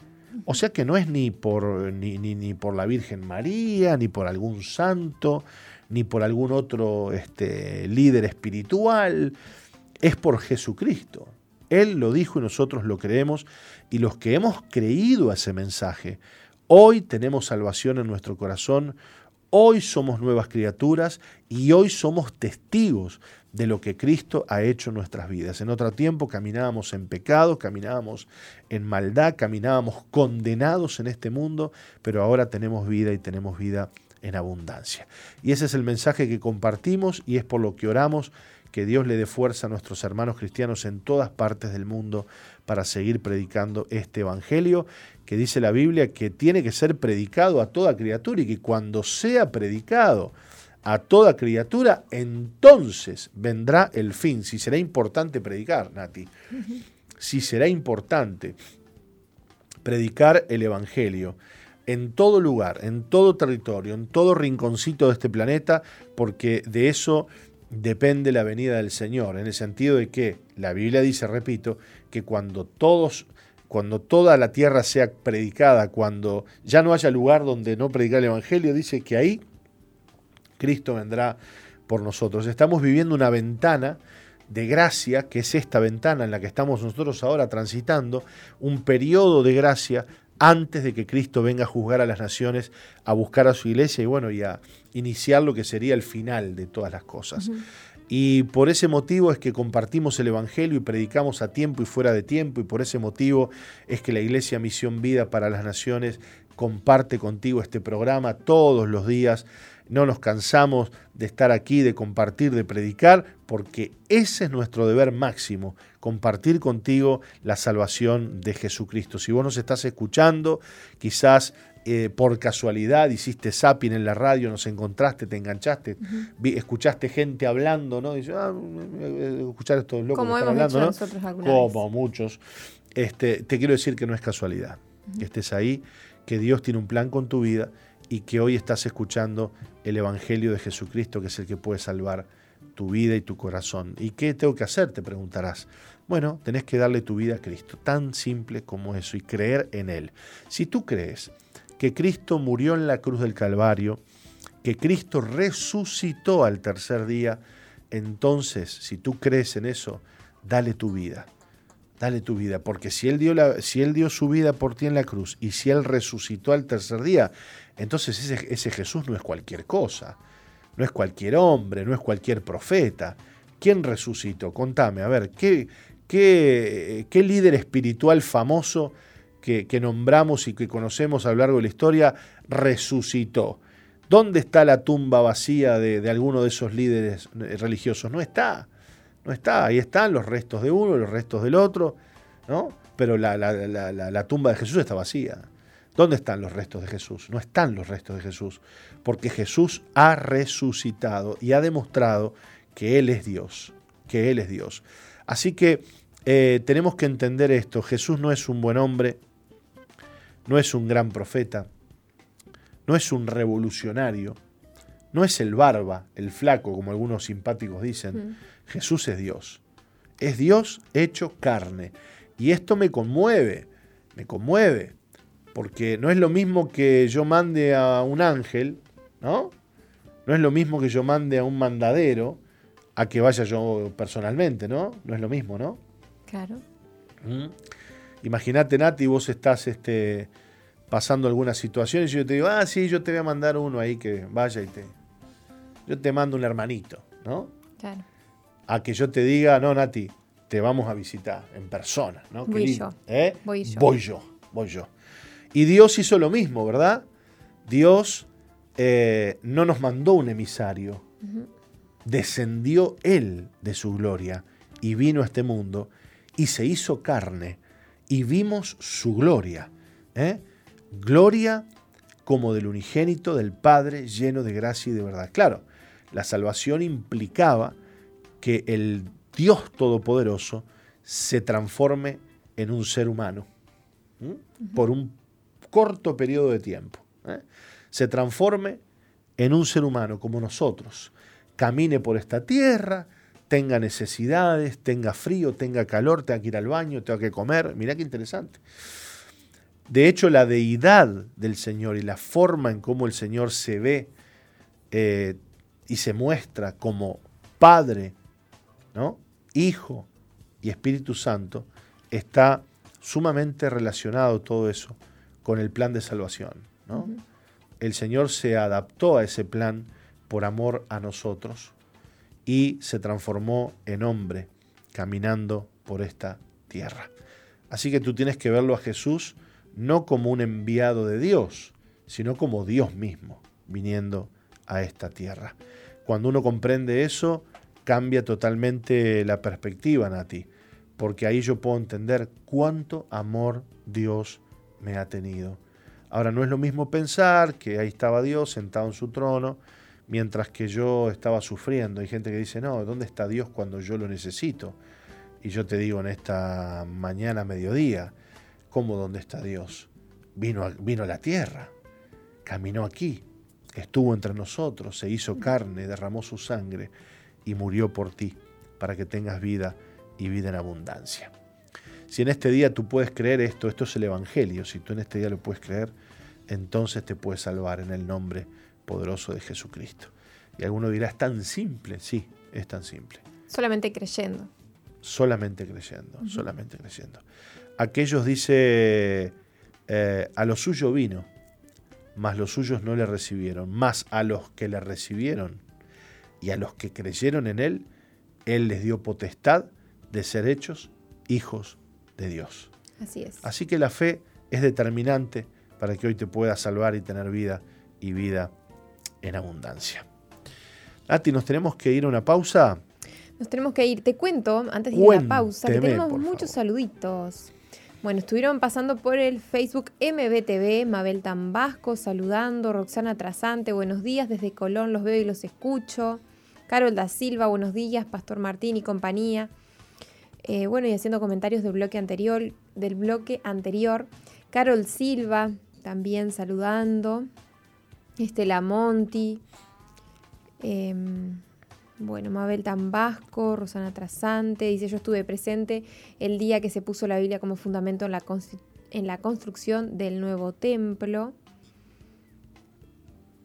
O sea que no es ni por, ni, ni, ni por la Virgen María, ni por algún santo, ni por algún otro este, líder espiritual, es por Jesucristo. Él lo dijo y nosotros lo creemos. Y los que hemos creído a ese mensaje, hoy tenemos salvación en nuestro corazón, hoy somos nuevas criaturas y hoy somos testigos de lo que Cristo ha hecho en nuestras vidas. En otro tiempo caminábamos en pecado, caminábamos en maldad, caminábamos condenados en este mundo, pero ahora tenemos vida y tenemos vida en abundancia. Y ese es el mensaje que compartimos y es por lo que oramos que Dios le dé fuerza a nuestros hermanos cristianos en todas partes del mundo para seguir predicando este Evangelio, que dice la Biblia que tiene que ser predicado a toda criatura y que cuando sea predicado a toda criatura, entonces vendrá el fin. Si será importante predicar, Nati. Si será importante predicar el Evangelio en todo lugar, en todo territorio, en todo rinconcito de este planeta, porque de eso depende la venida del Señor, en el sentido de que la Biblia dice, repito, que cuando todos cuando toda la tierra sea predicada, cuando ya no haya lugar donde no predicar el Evangelio, dice que ahí Cristo vendrá por nosotros. Estamos viviendo una ventana de gracia, que es esta ventana en la que estamos nosotros ahora transitando, un periodo de gracia antes de que Cristo venga a juzgar a las naciones, a buscar a su iglesia y bueno, y a iniciar lo que sería el final de todas las cosas. Y por ese motivo es que compartimos el Evangelio y predicamos a tiempo y fuera de tiempo. Y por ese motivo es que la Iglesia Misión Vida para las Naciones comparte contigo este programa todos los días. No nos cansamos de estar aquí, de compartir, de predicar, porque ese es nuestro deber máximo, compartir contigo la salvación de Jesucristo. Si vos nos estás escuchando, quizás eh, por casualidad hiciste zapping en la radio, nos encontraste, te enganchaste, escuchaste gente hablando, ¿no? Dice, ah, escuchar estos locos Como que están hablando, ¿no? Como vez. muchos. Este, te quiero decir que no es casualidad que estés ahí, que Dios tiene un plan con tu vida y que hoy estás escuchando el Evangelio de Jesucristo, que es el que puede salvar tu vida y tu corazón. ¿Y qué tengo que hacer? Te preguntarás. Bueno, tenés que darle tu vida a Cristo, tan simple como eso, y creer en Él. Si tú crees que Cristo murió en la cruz del Calvario, que Cristo resucitó al tercer día, entonces, si tú crees en eso, dale tu vida. Dale tu vida, porque si él, dio si él dio su vida por ti en la cruz y si Él resucitó al tercer día, entonces ese, Jesús no es cualquier cosa, no es cualquier hombre, no es cualquier profeta. ¿Quién resucitó? Contame, a ver, ¿qué, qué, líder espiritual famoso que, nombramos y que conocemos a lo largo de la historia resucitó? ¿Dónde está la tumba vacía de, de alguno de esos líderes religiosos? No está, no está. Ahí están los restos de uno, los restos del otro, ¿no? Pero la, tumba de Jesús está vacía. ¿Dónde están los restos de Jesús? No están los restos de Jesús, porque Jesús ha resucitado y ha demostrado que Él es Dios, que Él es Dios. Así que eh, tenemos que entender esto. Jesús no es un buen hombre, no es un gran profeta, no es un revolucionario, no es el barba, el flaco, como algunos simpáticos dicen. Jesús es Dios. Es Dios hecho carne. Y esto me conmueve, me conmueve, porque no es lo mismo que yo mande a un ángel, ¿no? No es lo mismo que yo mande a un mandadero a que vaya yo personalmente, ¿no? No es lo mismo, ¿no? Claro. ¿Mm? Imagínate, Nati, vos estás este, pasando alguna situación y yo te digo, ah, sí, yo te voy a mandar uno ahí que vaya y te... Yo te mando un hermanito, ¿no? Claro. A que yo te diga, no, Nati, te vamos a visitar en persona, ¿no? Qué Voy lindo, yo. ¿eh? Voy yo. Voy yo, voy yo. Y Dios hizo lo mismo, ¿verdad? Dios eh, no nos mandó un emisario, descendió Él de su gloria y vino a este mundo y se hizo carne y vimos su gloria. ¿eh? Gloria como del unigénito del Padre lleno de gracia y de verdad. Claro, la salvación implicaba que el Dios Todopoderoso se transforme en un ser humano por un corto periodo de tiempo. ¿eh? Se transforme en un ser humano como nosotros, camine por esta tierra, tenga necesidades, tenga frío, tenga calor, tenga que ir al baño, tenga que comer. Mirá qué interesante. De hecho, la deidad del Señor y la forma en cómo el Señor se ve eh, y se muestra como Padre, ¿no? Hijo y Espíritu Santo, está sumamente relacionado todo eso con el plan de salvación. ¿no? El Señor se adaptó a ese plan por amor a nosotros y se transformó en hombre caminando por esta tierra. Así que tú tienes que verlo a Jesús no como un enviado de Dios, sino como Dios mismo viniendo a esta tierra. Cuando uno comprende eso, cambia totalmente la perspectiva, Nati, porque ahí yo puedo entender cuánto amor Dios me ha tenido. Ahora, no es lo mismo pensar que ahí estaba Dios sentado en su trono, mientras que yo estaba sufriendo. Hay gente que dice, no, ¿dónde está Dios cuando yo lo necesito? Y yo te digo en esta mañana, mediodía, ¿cómo dónde está Dios? Vino a, vino a la tierra, caminó aquí, estuvo entre nosotros, se hizo carne, derramó su sangre y murió por ti, para que tengas vida y vida en abundancia. Si en este día tú puedes creer esto, esto es el Evangelio, si tú en este día lo puedes creer, entonces te puedes salvar en el nombre poderoso de Jesucristo. Y alguno dirá, es tan simple, sí, es tan simple. Solamente creyendo. Solamente creyendo, solamente creyendo. Aquellos dice, eh, a lo suyo vino, mas los suyos no le recibieron, mas a los que le recibieron y a los que creyeron en él, él les dio potestad de ser hechos hijos de Dios. Así es. Así que la fe es determinante para que hoy te puedas salvar y tener vida y vida en abundancia. Nati, nos tenemos que ir a una pausa. Nos tenemos que ir. Te cuento, antes de ir a la pausa, que tenemos muchos favor. saluditos. Bueno, estuvieron pasando por el Facebook MBTV, Mabel Tambasco saludando, Roxana Trasante, buenos días, desde Colón los veo y los escucho. Carol da Silva, buenos días, Pastor Martín y compañía. Eh, bueno, y haciendo comentarios del bloque anterior, del bloque anterior. Carol Silva también saludando. Estela Monti. em, bueno, Mabel Tambasco, Rosana Trasante, dice yo estuve presente el día que se puso la Biblia como fundamento en la, en la construcción del nuevo templo.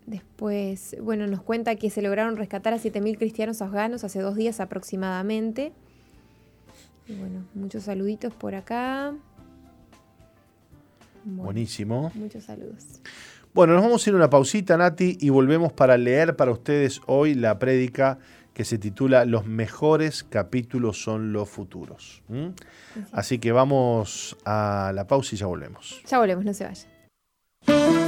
Después, bueno, nos cuenta que se lograron rescatar a 7.000 cristianos afganos hace dos días aproximadamente. Y bueno, muchos saluditos por acá. Bueno, Buenísimo. Muchos saludos. Bueno, nos vamos a ir a una pausita, Nati, y volvemos para leer para ustedes hoy la prédica que se titula Los mejores capítulos son los futuros. Así que vamos a la pausa y ya volvemos. Ya volvemos, no se vayan.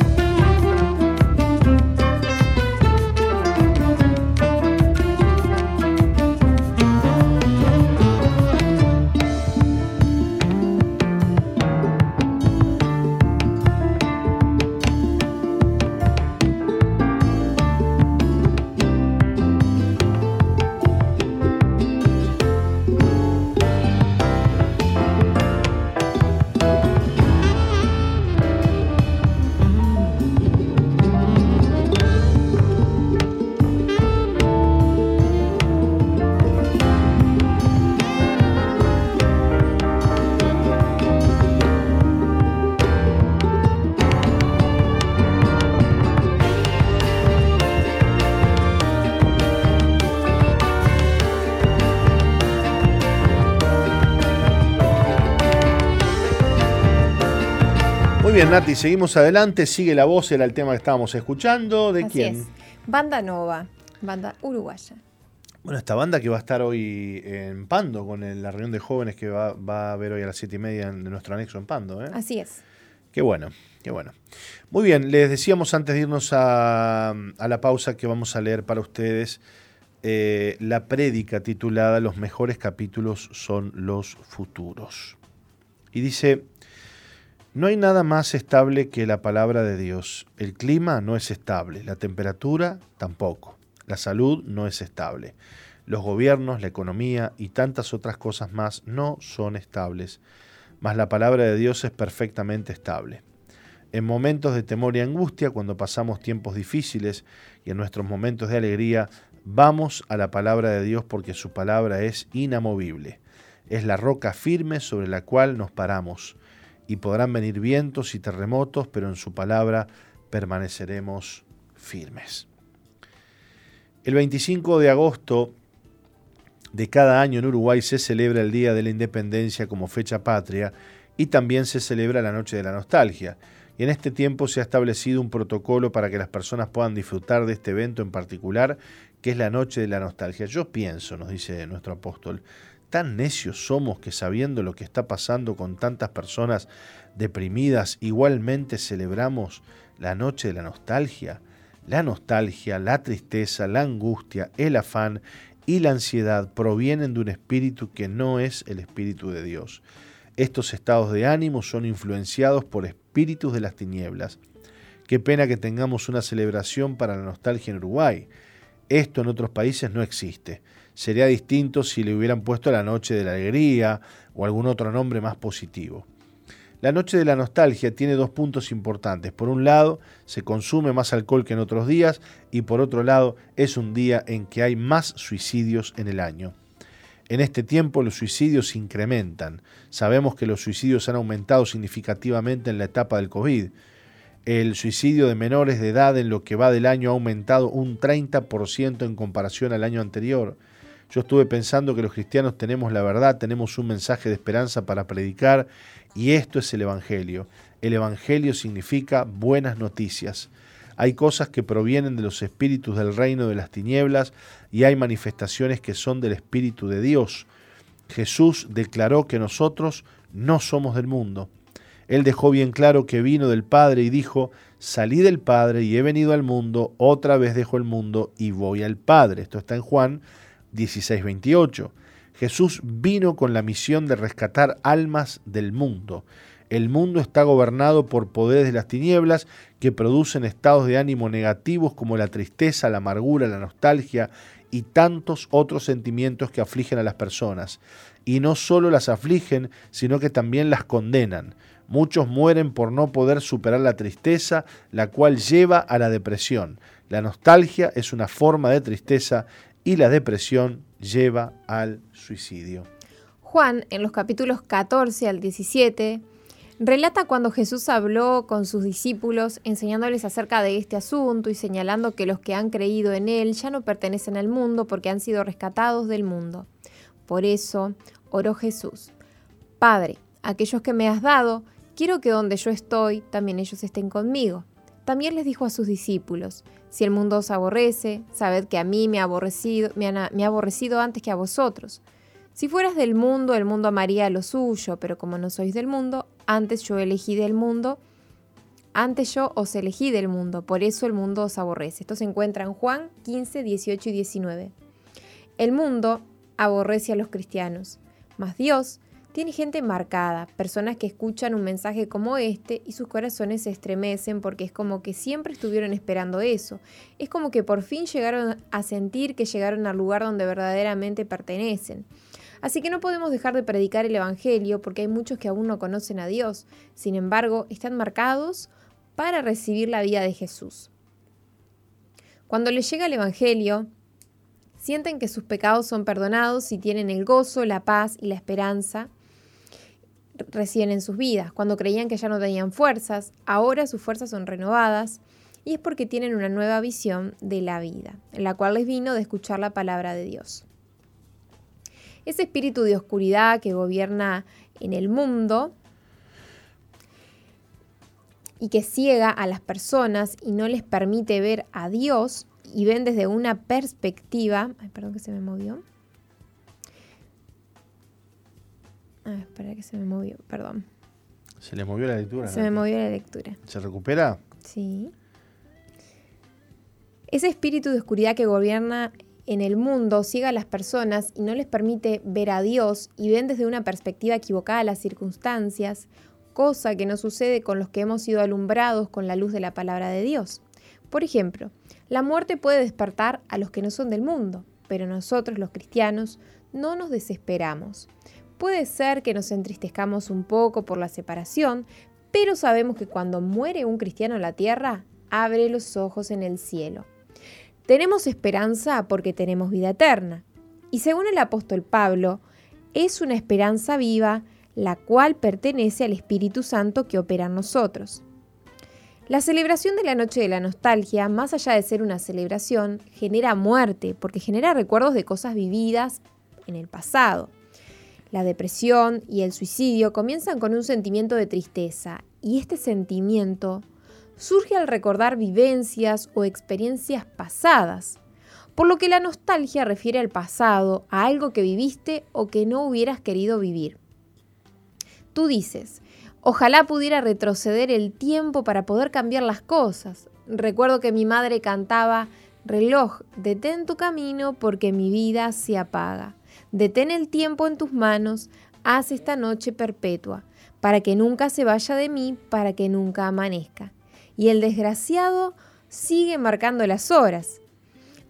Bien, Nati, seguimos adelante. Sigue la voz, era el tema que estábamos escuchando. ¿De Así quién? es. Banda Nova, banda uruguaya. Bueno, esta banda que va a estar hoy en Pando, con el- la reunión de jóvenes que va, va a haber hoy a las siete y media en- de nuestro anexo en Pando. ¿eh? Así es. Qué bueno, qué bueno. Muy bien, les decíamos antes de irnos a, a la pausa que vamos a leer para ustedes eh, la prédica titulada Los mejores capítulos son los futuros. Y dice, no hay nada más estable que la palabra de Dios. El clima no es estable, la temperatura tampoco, la salud no es estable. Los gobiernos, la economía y tantas otras cosas más no son estables, mas la palabra de Dios es perfectamente estable. En momentos de temor y angustia, cuando pasamos tiempos difíciles y en nuestros momentos de alegría, vamos a la palabra de Dios porque su palabra es inamovible. Es la roca firme sobre la cual nos paramos. Y podrán venir vientos y terremotos, pero en su palabra permaneceremos firmes. El 25 de agosto de cada año en Uruguay se celebra el Día de la Independencia como fecha patria y también se celebra la Noche de la Nostalgia. Y en este tiempo se ha establecido un protocolo para que las personas puedan disfrutar de este evento en particular, que es la Noche de la Nostalgia. Yo pienso, nos dice nuestro apóstol, tan necios somos que sabiendo lo que está pasando con tantas personas deprimidas, igualmente celebramos la Noche de la Nostalgia. La nostalgia, la tristeza, la angustia, el afán y la ansiedad provienen de un espíritu que no es el espíritu de Dios. Estos estados de ánimo son influenciados por espíritus de las tinieblas. Qué pena que tengamos una celebración para la nostalgia en Uruguay. Esto en otros países no existe. Sería distinto si le hubieran puesto la noche de la alegría o algún otro nombre más positivo. La noche de la nostalgia tiene dos puntos importantes. Por un lado, se consume más alcohol que en otros días y por otro lado, es un día en que hay más suicidios en el año. En este tiempo los suicidios se incrementan. Sabemos que los suicidios han aumentado significativamente en la etapa del COVID. El suicidio de menores de edad en lo que va del año ha aumentado un 30% en comparación al año anterior. Yo estuve pensando que los cristianos tenemos la verdad, tenemos un mensaje de esperanza para predicar y esto es el Evangelio. El Evangelio significa buenas noticias. Hay cosas que provienen de los espíritus del reino de las tinieblas y hay manifestaciones que son del Espíritu de Dios. Jesús declaró que nosotros no somos del mundo. Él dejó bien claro que vino del Padre y dijo, salí del Padre y he venido al mundo, otra vez dejo el mundo y voy al Padre. Esto está en Juan 16, 28. Jesús vino con la misión de rescatar almas del mundo. El mundo está gobernado por poderes de las tinieblas que producen estados de ánimo negativos como la tristeza, la amargura, la nostalgia y tantos otros sentimientos que afligen a las personas. Y no solo las afligen, sino que también las condenan. Muchos mueren por no poder superar la tristeza, la cual lleva a la depresión. La nostalgia es una forma de tristeza y la depresión lleva al suicidio. Juan, en los capítulos 14 al 17, relata cuando Jesús habló con sus discípulos enseñándoles acerca de este asunto y señalando que los que han creído en Él ya no pertenecen al mundo porque han sido rescatados del mundo. Por eso oró Jesús, Padre, aquellos que me has dado, quiero que donde yo estoy, también ellos estén conmigo. También les dijo a sus discípulos, si el mundo os aborrece, sabed que a mí me ha aborrecido, me, ha aborrecido antes que a vosotros. Si fueras del mundo, el mundo amaría lo suyo, pero como no sois del mundo, antes yo elegí del mundo, antes yo os elegí del mundo, por eso el mundo os aborrece. Esto se encuentra en Juan 15, 18 y 19. El mundo aborrece a los cristianos, mas Dios tiene gente marcada, personas que escuchan un mensaje como este y sus corazones se estremecen porque es como que siempre estuvieron esperando eso. Es como que por fin llegaron a sentir que llegaron al lugar donde verdaderamente pertenecen. Así que no podemos dejar de predicar el Evangelio porque hay muchos que aún no conocen a Dios. Sin embargo, están marcados para recibir la vida de Jesús. Cuando les llega el Evangelio, sienten que sus pecados son perdonados y tienen el gozo, la paz y la esperanza recién en sus vidas. Cuando creían que ya no tenían fuerzas, ahora sus fuerzas son renovadas y es porque tienen una nueva visión de la vida, en la cual les vino de escuchar la palabra de Dios. Ese espíritu de oscuridad que gobierna en el mundo y que ciega a las personas y no les permite ver a Dios y ven desde una perspectiva, ay, perdón que se me movió, Ah, espera que se me movió, perdón. Se le movió la lectura. Se me movió la lectura. ¿Se recupera? Sí. Ese espíritu de oscuridad que gobierna en el mundo ciega a las personas y no les permite ver a Dios y ven desde una perspectiva equivocada las circunstancias, cosa que no sucede con los que hemos sido alumbrados con la luz de la palabra de Dios. Por ejemplo, la muerte puede despertar a los que no son del mundo, pero nosotros los cristianos no nos desesperamos. Puede ser que nos entristezcamos un poco por la separación, pero sabemos que cuando muere un cristiano en la tierra, abre los ojos en el cielo. Tenemos esperanza porque tenemos vida eterna. Y según el apóstol Pablo, es una esperanza viva la cual pertenece al Espíritu Santo que opera en nosotros. La celebración de la Noche de la Nostalgia, más allá de ser una celebración, genera muerte porque genera recuerdos de cosas vividas en el pasado. La depresión y el suicidio comienzan con un sentimiento de tristeza y este sentimiento surge al recordar vivencias o experiencias pasadas, por lo que la nostalgia refiere al pasado, a algo que viviste o que no hubieras querido vivir. Tú dices, ojalá pudiera retroceder el tiempo para poder cambiar las cosas. Recuerdo que mi madre cantaba, reloj, detén tu camino porque mi vida se apaga. Detén el tiempo en tus manos, haz esta noche perpetua, para que nunca se vaya de mí, para que nunca amanezca. Y el desgraciado sigue marcando las horas.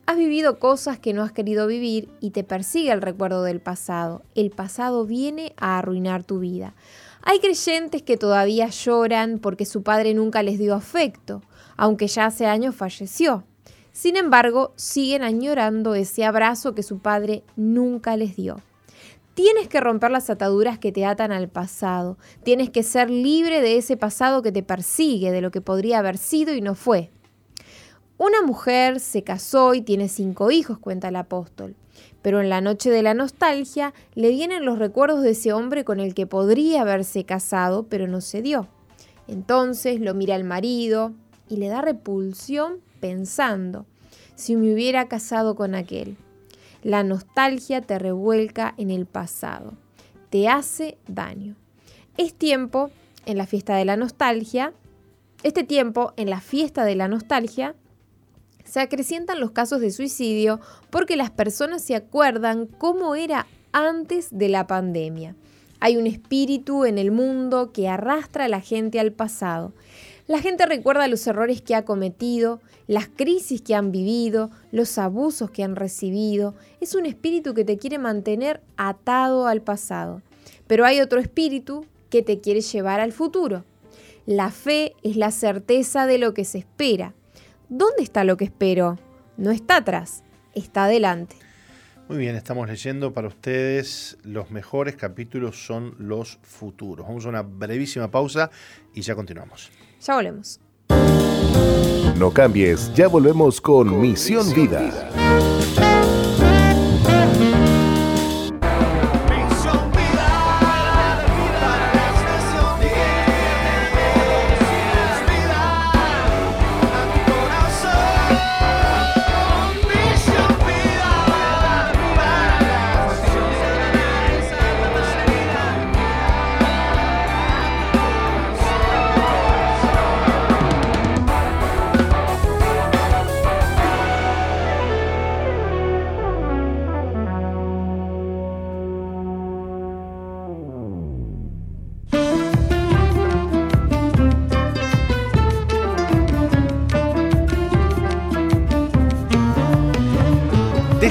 Has vivido cosas que no has querido vivir y te persigue el recuerdo del pasado. El pasado viene a arruinar tu vida. Hay creyentes que todavía lloran porque su padre nunca les dio afecto, aunque ya hace años falleció. Sin embargo, siguen añorando ese abrazo que su padre nunca les dio. Tienes que romper las ataduras que te atan al pasado. Tienes que ser libre de ese pasado que te persigue, de lo que podría haber sido y no fue. Una mujer se casó y tiene cinco hijos, cuenta el apóstol. Pero en la noche de la nostalgia le vienen los recuerdos de ese hombre con el que podría haberse casado, pero no se dio. Entonces lo mira el marido y le da repulsión pensando, si me hubiera casado con aquel. La nostalgia te revuelca en el pasado, te hace daño. Es tiempo en la fiesta de la nostalgia, este tiempo en la fiesta de la nostalgia se acrecientan los casos de suicidio porque las personas se acuerdan cómo era antes de la pandemia. Hay un espíritu en el mundo que arrastra a la gente al pasado. La gente recuerda los errores que ha cometido, las crisis que han vivido, los abusos que han recibido. Es un espíritu que te quiere mantener atado al pasado. Pero hay otro espíritu que te quiere llevar al futuro. La fe es la certeza de lo que se espera. ¿Dónde está lo que espero? No está atrás, está adelante. Muy bien, estamos leyendo para ustedes los mejores capítulos son los futuros. Vamos a una brevísima pausa y ya continuamos. Ya volvemos. No cambies, ya volvemos con, Misión, Vida.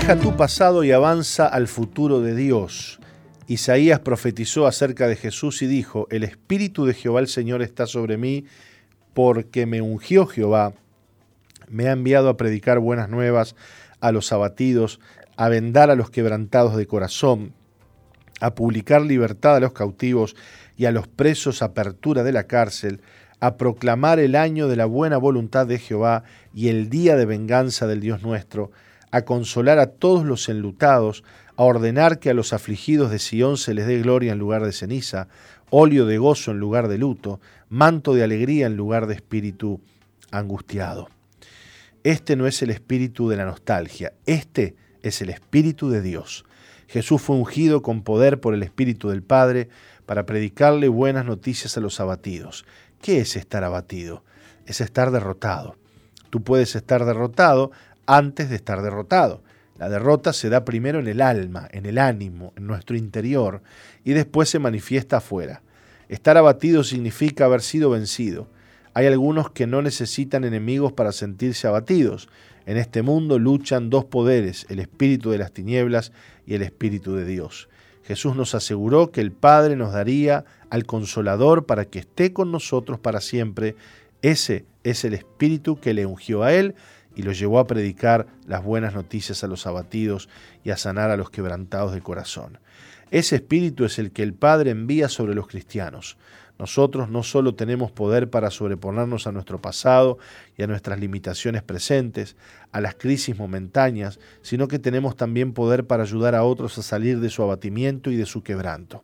Deja tu pasado y avanza al futuro de Dios. Isaías profetizó acerca de Jesús y dijo, el Espíritu de Jehová el Señor está sobre mí, porque me ungió Jehová, me ha enviado a predicar buenas nuevas a los abatidos, a vendar a los quebrantados de corazón, a publicar libertad a los cautivos y a los presos apertura de la cárcel, a proclamar el año de la buena voluntad de Jehová y el día de venganza del Dios nuestro, a consolar a todos los enlutados, a ordenar que a los afligidos de Sión se les dé gloria en lugar de ceniza, óleo de gozo en lugar de luto, manto de alegría en lugar de espíritu angustiado. Este no es el espíritu de la nostalgia, este es el espíritu de Dios. Jesús fue ungido con poder por el Espíritu del Padre para predicarle buenas noticias a los abatidos. ¿Qué es estar abatido? Es estar derrotado. Tú puedes estar derrotado antes de estar derrotado. La derrota se da primero en el alma, en el ánimo, en nuestro interior, y después se manifiesta afuera. Estar abatido significa haber sido vencido. Hay algunos que no necesitan enemigos para sentirse abatidos. En este mundo luchan dos poderes, el espíritu de las tinieblas y el espíritu de Dios. Jesús nos aseguró que el Padre nos daría al consolador para que esté con nosotros para siempre. Ese es el espíritu que le ungió a él y lo llevó a predicar las buenas noticias a los abatidos y a sanar a los quebrantados de corazón. Ese espíritu es el que el Padre envía sobre los cristianos. Nosotros no solo tenemos poder para sobreponernos a nuestro pasado y a nuestras limitaciones presentes, a las crisis momentáneas, sino que tenemos también poder para ayudar a otros a salir de su abatimiento y de su quebranto.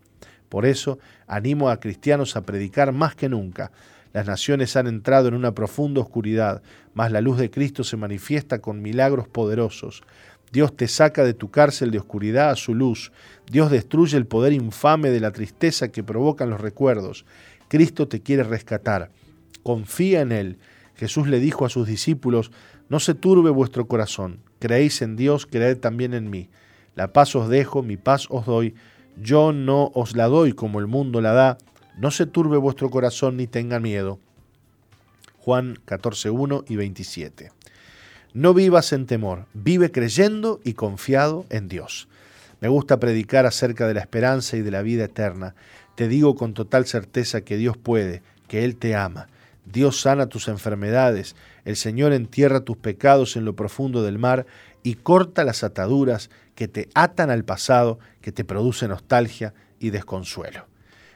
Por eso animo a cristianos a predicar más que nunca las naciones han entrado en una profunda oscuridad, mas la luz de Cristo se manifiesta con milagros poderosos. Dios te saca de tu cárcel de oscuridad a su luz. Dios destruye el poder infame de la tristeza que provocan los recuerdos. Cristo te quiere rescatar. Confía en Él. Jesús le dijo a sus discípulos, no se turbe vuestro corazón. Creéis en Dios, creed también en mí. La paz os dejo, mi paz os doy. Yo no os la doy como el mundo la da. No se turbe vuestro corazón ni tenga miedo. Juan 14, 1 y 27. No vivas en temor, vive creyendo y confiado en Dios. Me gusta predicar acerca de la esperanza y de la vida eterna. Te digo con total certeza que Dios puede, que Él te ama. Dios sana tus enfermedades, el Señor entierra tus pecados en lo profundo del mar y corta las ataduras que te atan al pasado, que te produce nostalgia y desconsuelo.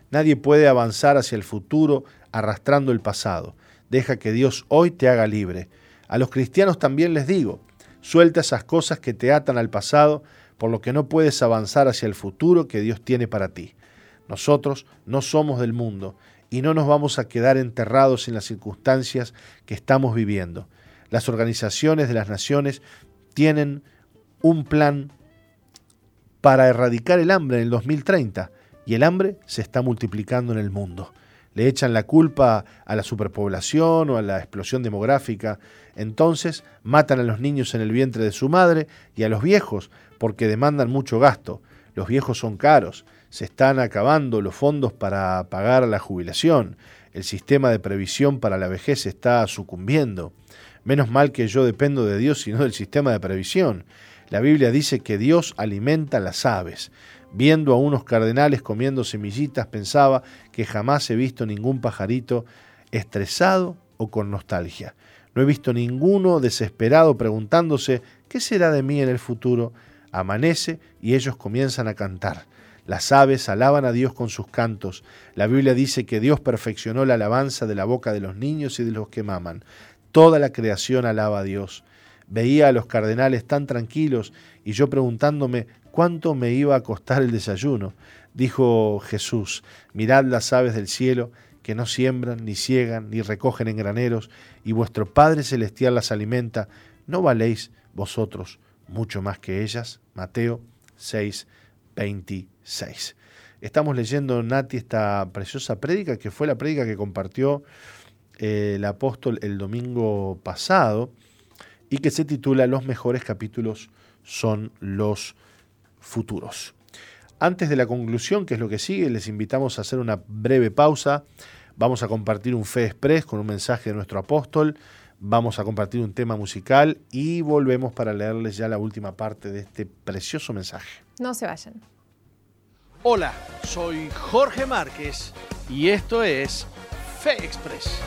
Nadie puede avanzar hacia el futuro arrastrando el pasado. Deja que Dios hoy te haga libre. A los cristianos también les digo, suelta esas cosas que te atan al pasado, por lo que no puedes avanzar hacia el futuro que Dios tiene para ti. Nosotros no somos del mundo y no nos vamos a quedar enterrados en las circunstancias que estamos viviendo. Las organizaciones de las naciones tienen un plan para erradicar el hambre en el 2030 y el hambre se está multiplicando en el mundo. Le echan la culpa a la superpoblación o a la explosión demográfica. Entonces matan a los niños en el vientre de su madre y a los viejos porque demandan mucho gasto. Los viejos son caros. Se están acabando los fondos para pagar la jubilación. El sistema de previsión para la vejez está sucumbiendo. Menos mal que yo dependo de Dios y no del sistema de previsión. La Biblia dice que Dios alimenta las aves. Viendo a unos cardenales comiendo semillitas, pensaba que jamás he visto ningún pajarito estresado o con nostalgia. No he visto ninguno desesperado preguntándose ¿qué será de mí en el futuro? Amanece y ellos comienzan a cantar. Las aves alaban a Dios con sus cantos. La Biblia dice que Dios perfeccionó la alabanza de la boca de los niños y de los que maman. Toda la creación alaba a Dios. Veía a los cardenales tan tranquilos y yo preguntándome cuánto me iba a costar el desayuno. Dijo Jesús, mirad las aves del cielo, que no siembran, ni ciegan, ni recogen en graneros, y vuestro Padre Celestial las alimenta. ¿No valéis vosotros mucho más que ellas? Mateo 6, 26. Estamos leyendo, Nati, esta preciosa prédica, que fue la prédica que compartió eh, el apóstol el domingo pasado y que se titula Los mejores capítulos son los futuros. Antes de la conclusión, que es lo que sigue, les invitamos a hacer una breve pausa. Vamos a compartir un Fe Express con un mensaje de nuestro apóstol. Vamos a compartir un tema musical y volvemos para leerles ya la última parte de este precioso mensaje. No se vayan. Hola, soy Jorge Márquez y esto es Fe Express.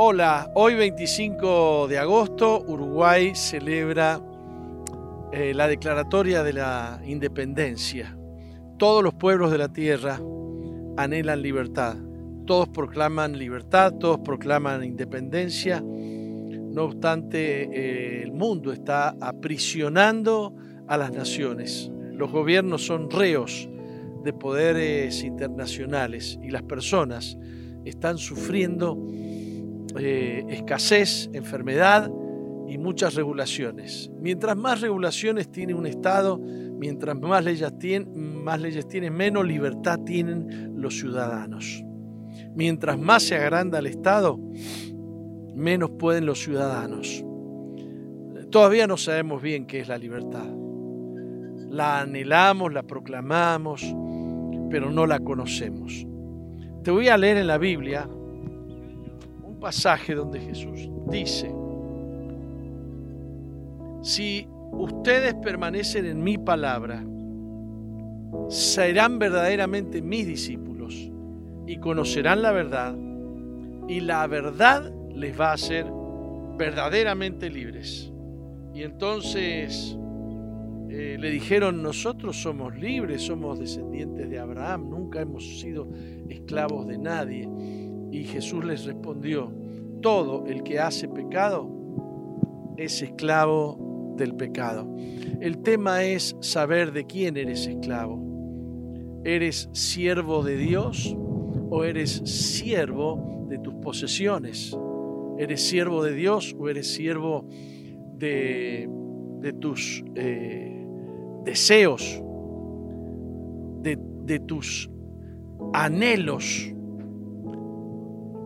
Hola, hoy 25 de agosto Uruguay celebra eh, la declaratoria de la independencia. Todos los pueblos de la tierra anhelan libertad. Todos proclaman libertad, todos proclaman independencia. No obstante, eh, el mundo está aprisionando a las naciones. Los gobiernos son reos de poderes internacionales y las personas están sufriendo eh, escasez, enfermedad y muchas regulaciones. Mientras más regulaciones tiene un Estado, mientras más leyes, tienen, más leyes tienen, menos libertad tienen los ciudadanos. Mientras más se agranda el Estado, menos pueden los ciudadanos. Todavía no sabemos bien qué es la libertad. La anhelamos, la proclamamos, pero no la conocemos. Te voy a leer en la Biblia pasaje donde Jesús dice, si ustedes permanecen en mi palabra, serán verdaderamente mis discípulos y conocerán la verdad y la verdad les va a hacer verdaderamente libres. Y entonces eh, le dijeron, nosotros somos libres, somos descendientes de Abraham, nunca hemos sido esclavos de nadie. Y Jesús les respondió, todo el que hace pecado es esclavo del pecado. El tema es saber de quién eres esclavo. ¿Eres siervo de Dios o eres siervo de tus posesiones? ¿Eres siervo de Dios o eres siervo de, tus eh, deseos, de, de tus anhelos?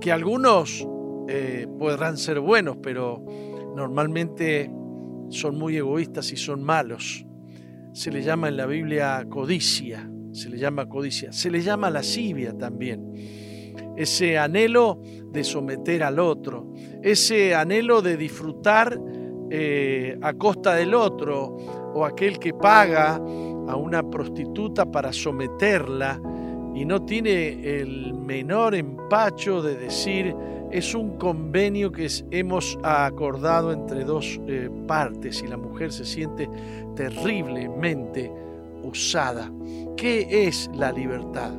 Que algunos eh, podrán ser buenos, pero normalmente son muy egoístas y son malos. Se le llama en la Biblia codicia. se le llama codicia, se le llama lascivia también. Ese anhelo de someter al otro, ese anhelo de disfrutar eh, a costa del otro, o aquel que paga a una prostituta para someterla y no tiene el menor empacho de decir es un convenio que hemos acordado entre dos eh, partes y la mujer se siente terriblemente usada. ¿Qué es la libertad?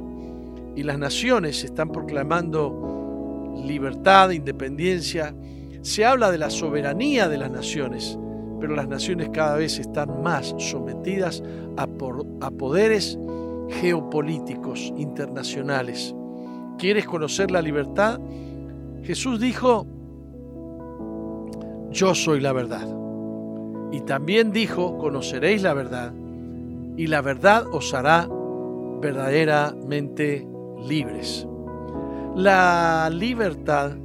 Y las naciones están proclamando libertad, independencia. Se habla de la soberanía de las naciones, pero las naciones cada vez están más sometidas a, a poderes geopolíticos internacionales. ¿Quieres conocer la libertad? Jesús dijo, yo soy la verdad. Y también dijo, conoceréis la verdad, y la verdad os hará verdaderamente libres. La libertad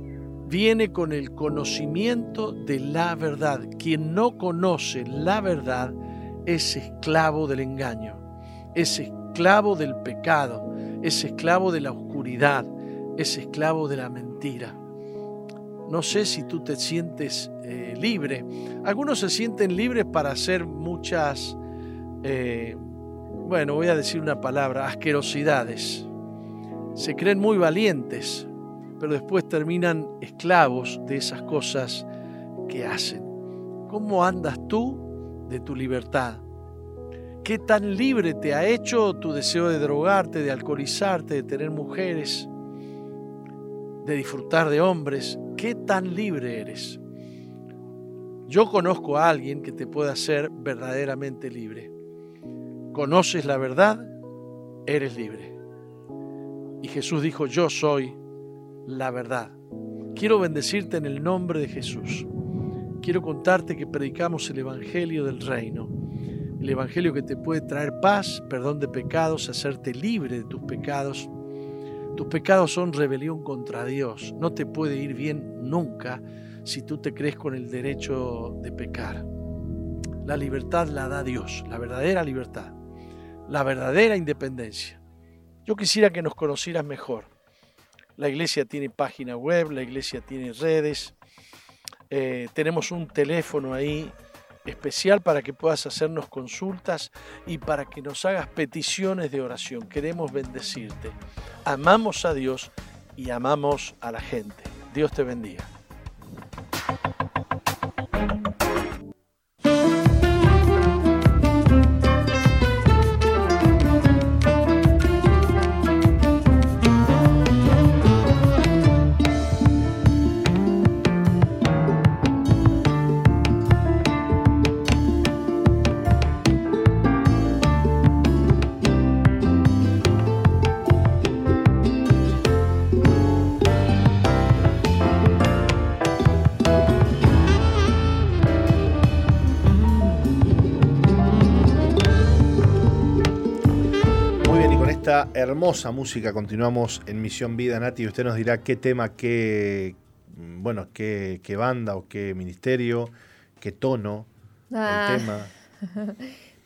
viene con el conocimiento de la verdad. Quien no conoce la verdad es esclavo del engaño, es esclavo del pecado, es esclavo de la oscuridad, es esclavo de la mentira. No sé si tú te sientes eh, libre. Algunos se sienten libres para hacer muchas, eh, bueno, voy a decir una palabra, asquerosidades. Se creen muy valientes, pero después terminan esclavos de esas cosas que hacen. ¿Cómo andas tú de tu libertad? ¿Qué tan libre te ha hecho tu deseo de drogarte, de alcoholizarte, de tener mujeres, de disfrutar de hombres? ¿Qué tan libre eres? Yo conozco a alguien que te pueda hacer verdaderamente libre. Conoces la verdad, eres libre. Y Jesús dijo, yo soy la verdad. Quiero bendecirte en el nombre de Jesús. Quiero contarte que predicamos el Evangelio del Reino. El Evangelio que te puede traer paz, perdón de pecados, hacerte libre de tus pecados tus pecados son rebelión contra Dios. No te puede ir bien nunca si tú te crees con el derecho de pecar. La libertad la da Dios, la verdadera libertad, la verdadera independencia. Yo quisiera que nos conocieras mejor. La iglesia tiene página web, la iglesia tiene redes, eh, tenemos un teléfono ahí especial para que puedas hacernos consultas y para que nos hagas peticiones de oración. Queremos bendecirte. Amamos a Dios y amamos a la gente. Dios te bendiga. Hermosa música continuamos en Misión Vida, Nati, y usted nos dirá qué tema, qué, bueno, qué, banda o qué ministerio, qué tono, el ah. tema.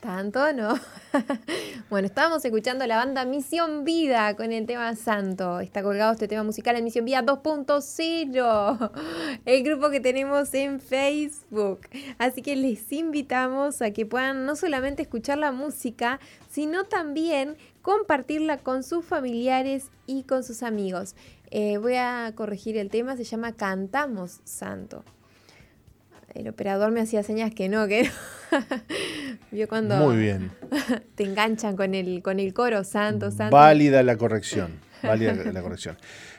Tanto no. bueno, estábamos escuchando la banda Misión Vida con el tema Santo. Está colgado este tema musical en Misión Vida 2.0, el grupo que tenemos en Facebook. Así que les invitamos a que puedan no solamente escuchar la música, sino también compartirla con sus familiares y con sus amigos. Eh, voy a corregir el tema, se llama Cantamos Santo. El operador me hacía señas que no, que no. cuando Muy bien. te enganchan con el, con el coro Santo, Santo. Válida la corrección. Válida la corrección.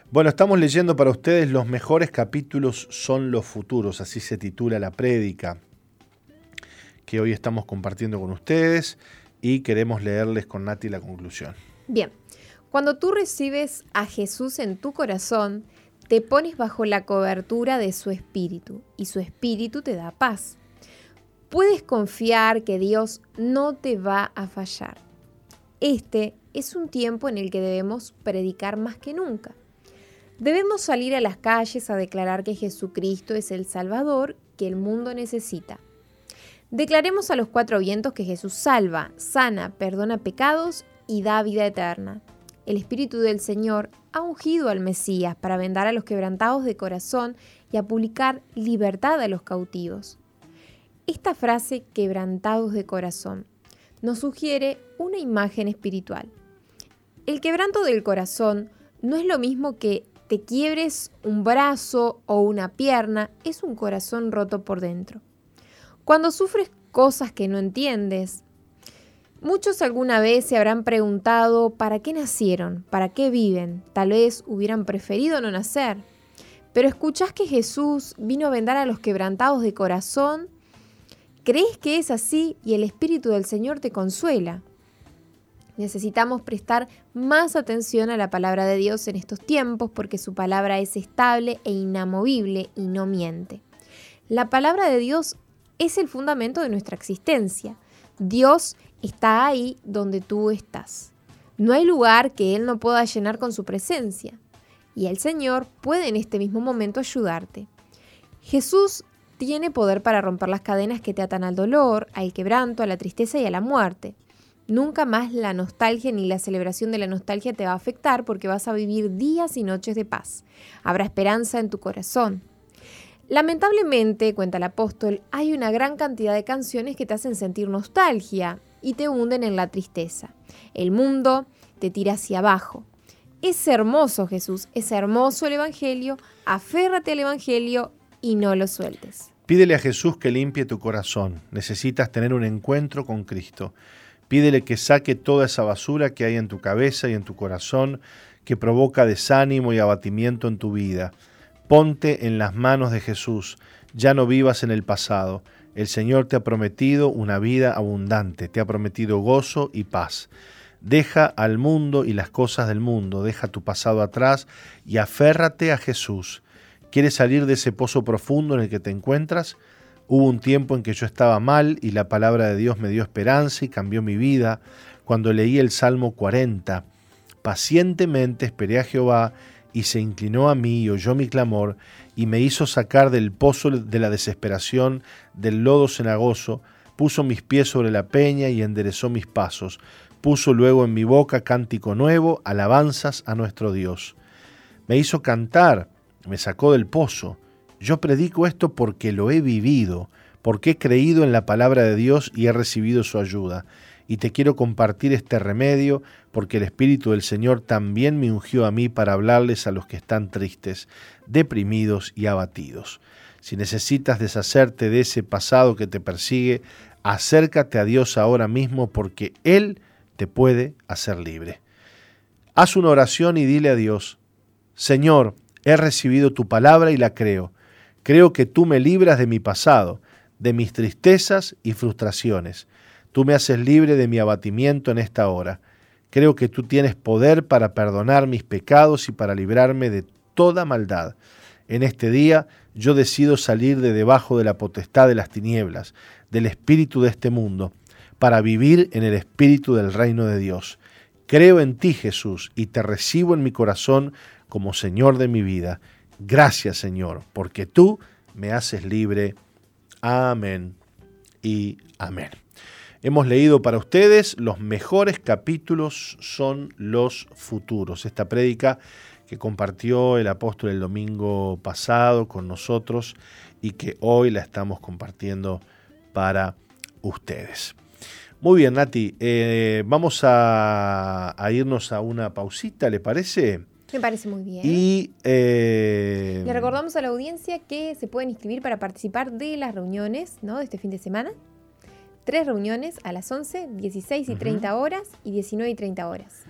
Bueno, estamos leyendo para ustedes los mejores capítulos son los futuros, así se titula la prédica que hoy estamos compartiendo con ustedes y queremos leerles con Nati la conclusión. Bien, cuando tú recibes a Jesús en tu corazón, te pones bajo la cobertura de su espíritu y su espíritu te da paz. Puedes confiar que Dios no te va a fallar. Este es un tiempo en el que debemos predicar más que nunca. Debemos salir a las calles a declarar que Jesucristo es el Salvador que el mundo necesita Declaremos a los cuatro vientos que Jesús salva, sana, perdona pecados y da vida eterna. El Espíritu del Señor ha ungido al Mesías para vendar a los quebrantados de corazón y a publicar libertad a los cautivos. Esta frase, quebrantados de corazón, nos sugiere una imagen espiritual. El quebranto del corazón no es lo mismo que te quiebres un brazo o una pierna, es un corazón roto por dentro. Cuando sufres cosas que no entiendes, muchos alguna vez se habrán preguntado para qué nacieron, para qué viven, tal vez hubieran preferido no nacer. Pero escuchás que Jesús vino a vendar a los quebrantados de corazón, crees que es así y el Espíritu del Señor te consuela. Necesitamos prestar más atención a la palabra de Dios en estos tiempos porque su palabra es estable e inamovible y no miente. La palabra de Dios es el fundamento de nuestra existencia. Dios está ahí donde tú estás. No hay lugar que Él no pueda llenar con su presencia. Y el Señor puede en este mismo momento ayudarte. Jesús tiene poder para romper las cadenas que te atan al dolor, al quebranto, a la tristeza y a la muerte. Nunca más la nostalgia ni la celebración de la nostalgia te va a afectar porque vas a vivir días y noches de paz. Habrá esperanza en tu corazón. Lamentablemente, cuenta el apóstol, hay una gran cantidad de canciones que te hacen sentir nostalgia y te hunden en la tristeza. El mundo te tira hacia abajo. Es hermoso Jesús, es hermoso el Evangelio, aférrate al Evangelio y no lo sueltes. Pídele a Jesús que limpie tu corazón. Necesitas tener un encuentro con Cristo. Pídele que saque toda esa basura que hay en tu cabeza y en tu corazón que provoca desánimo y abatimiento en tu vida. Ponte en las manos de Jesús, ya no vivas en el pasado. El Señor te ha prometido una vida abundante, te ha prometido gozo y paz. Deja al mundo y las cosas del mundo, deja tu pasado atrás y aférrate a Jesús. ¿Quieres salir de ese pozo profundo en el que te encuentras? Hubo un tiempo en que yo estaba mal y la palabra de Dios me dio esperanza y cambió mi vida cuando leí el Salmo 40. Pacientemente esperé a Jehová y se inclinó a mí y oyó mi clamor y me hizo sacar del pozo de la desesperación, del lodo cenagoso, puso mis pies sobre la peña y enderezó mis pasos, puso luego en mi boca cántico nuevo, alabanzas a nuestro Dios. Me hizo cantar, me sacó del pozo, yo predico esto porque lo he vivido, porque he creído en la palabra de Dios y he recibido su ayuda. Y te quiero compartir este remedio porque el Espíritu del Señor también me ungió a mí para hablarles a los que están tristes, deprimidos y abatidos. Si necesitas deshacerte de ese pasado que te persigue, acércate a Dios ahora mismo porque Él te puede hacer libre. Haz una oración y dile a Dios, Señor, he recibido tu palabra y la creo Creo que tú me libras de mi pasado, de mis tristezas y frustraciones. Tú me haces libre de mi abatimiento en esta hora. Creo que tú tienes poder para perdonar mis pecados y para librarme de toda maldad. En este día yo decido salir de debajo de la potestad de las tinieblas, del espíritu de este mundo, para vivir en el espíritu del reino de Dios. Creo en ti, Jesús, y te recibo en mi corazón como Señor de mi vida. Gracias Señor, porque tú me haces libre. Amén y amén. Hemos leído para ustedes los mejores capítulos son los futuros. Esta prédica que compartió el apóstol el domingo pasado con nosotros y que hoy la estamos compartiendo para ustedes. Muy bien, Nati, eh, vamos a, a irnos a una pausita, ¿le parece? Me parece muy bien. Y eh, le recordamos a la audiencia que se pueden inscribir para participar de las reuniones ¿no? de este fin de semana. Tres reuniones a las 11, 16 y 30 horas y 19 y 30 horas.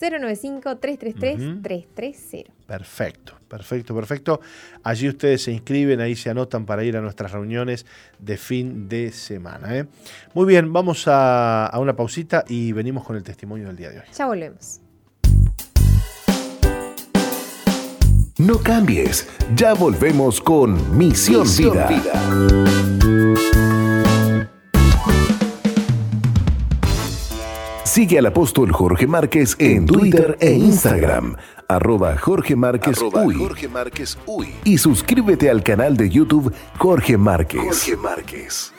095-333-330. Perfecto, perfecto, perfecto. Allí ustedes se inscriben, ahí se anotan para ir a nuestras reuniones de fin de semana. ¿eh? Muy bien, vamos a, a una pausita y venimos con el testimonio del día de hoy. Ya volvemos. No cambies, ya volvemos con Misión, Vida. Sigue al apóstol Jorge Márquez en Twitter e Instagram, arroba Jorge Márquez, Uy. Y suscríbete al canal de YouTube Jorge Márquez. Jorge Márquez.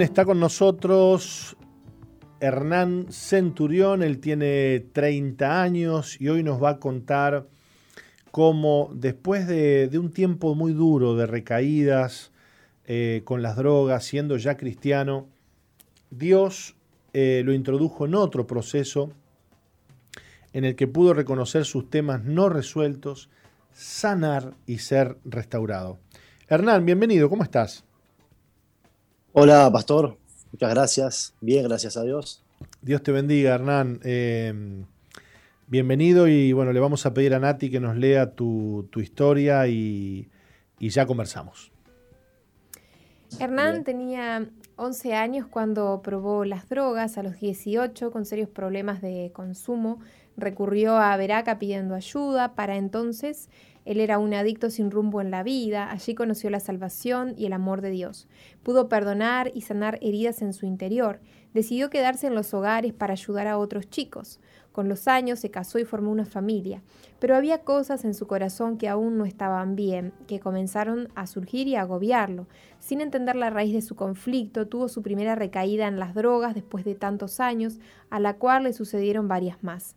Está con nosotros Hernán Centurión, él tiene 30 años y hoy nos va a contar cómo después de, un tiempo muy duro de recaídas eh, con las drogas, siendo ya cristiano, Dios eh, lo introdujo en otro proceso en el que pudo reconocer sus temas no resueltos, sanar y ser restaurado. Hernán, bienvenido, ¿cómo estás? Hola, pastor. Muchas gracias. Bien, gracias a Dios. Dios te bendiga, Hernán. Eh, bienvenido y bueno, le vamos a pedir a Nati que nos lea tu, historia y, ya conversamos. Hernán tenía 11 años cuando probó las drogas, a los 18 con serios problemas de consumo, recurrió a Veraca pidiendo ayuda. Para entonces él era un adicto sin rumbo en la vida, allí conoció la salvación y el amor de Dios. Pudo perdonar y sanar heridas en su interior. Decidió quedarse en los hogares para ayudar a otros chicos. Con los años se casó y formó una familia, pero había cosas en su corazón que aún no estaban bien, que comenzaron a surgir y a agobiarlo. Sin entender la raíz de su conflicto, tuvo su primera recaída en las drogas después de tantos años, a la cual le sucedieron varias más.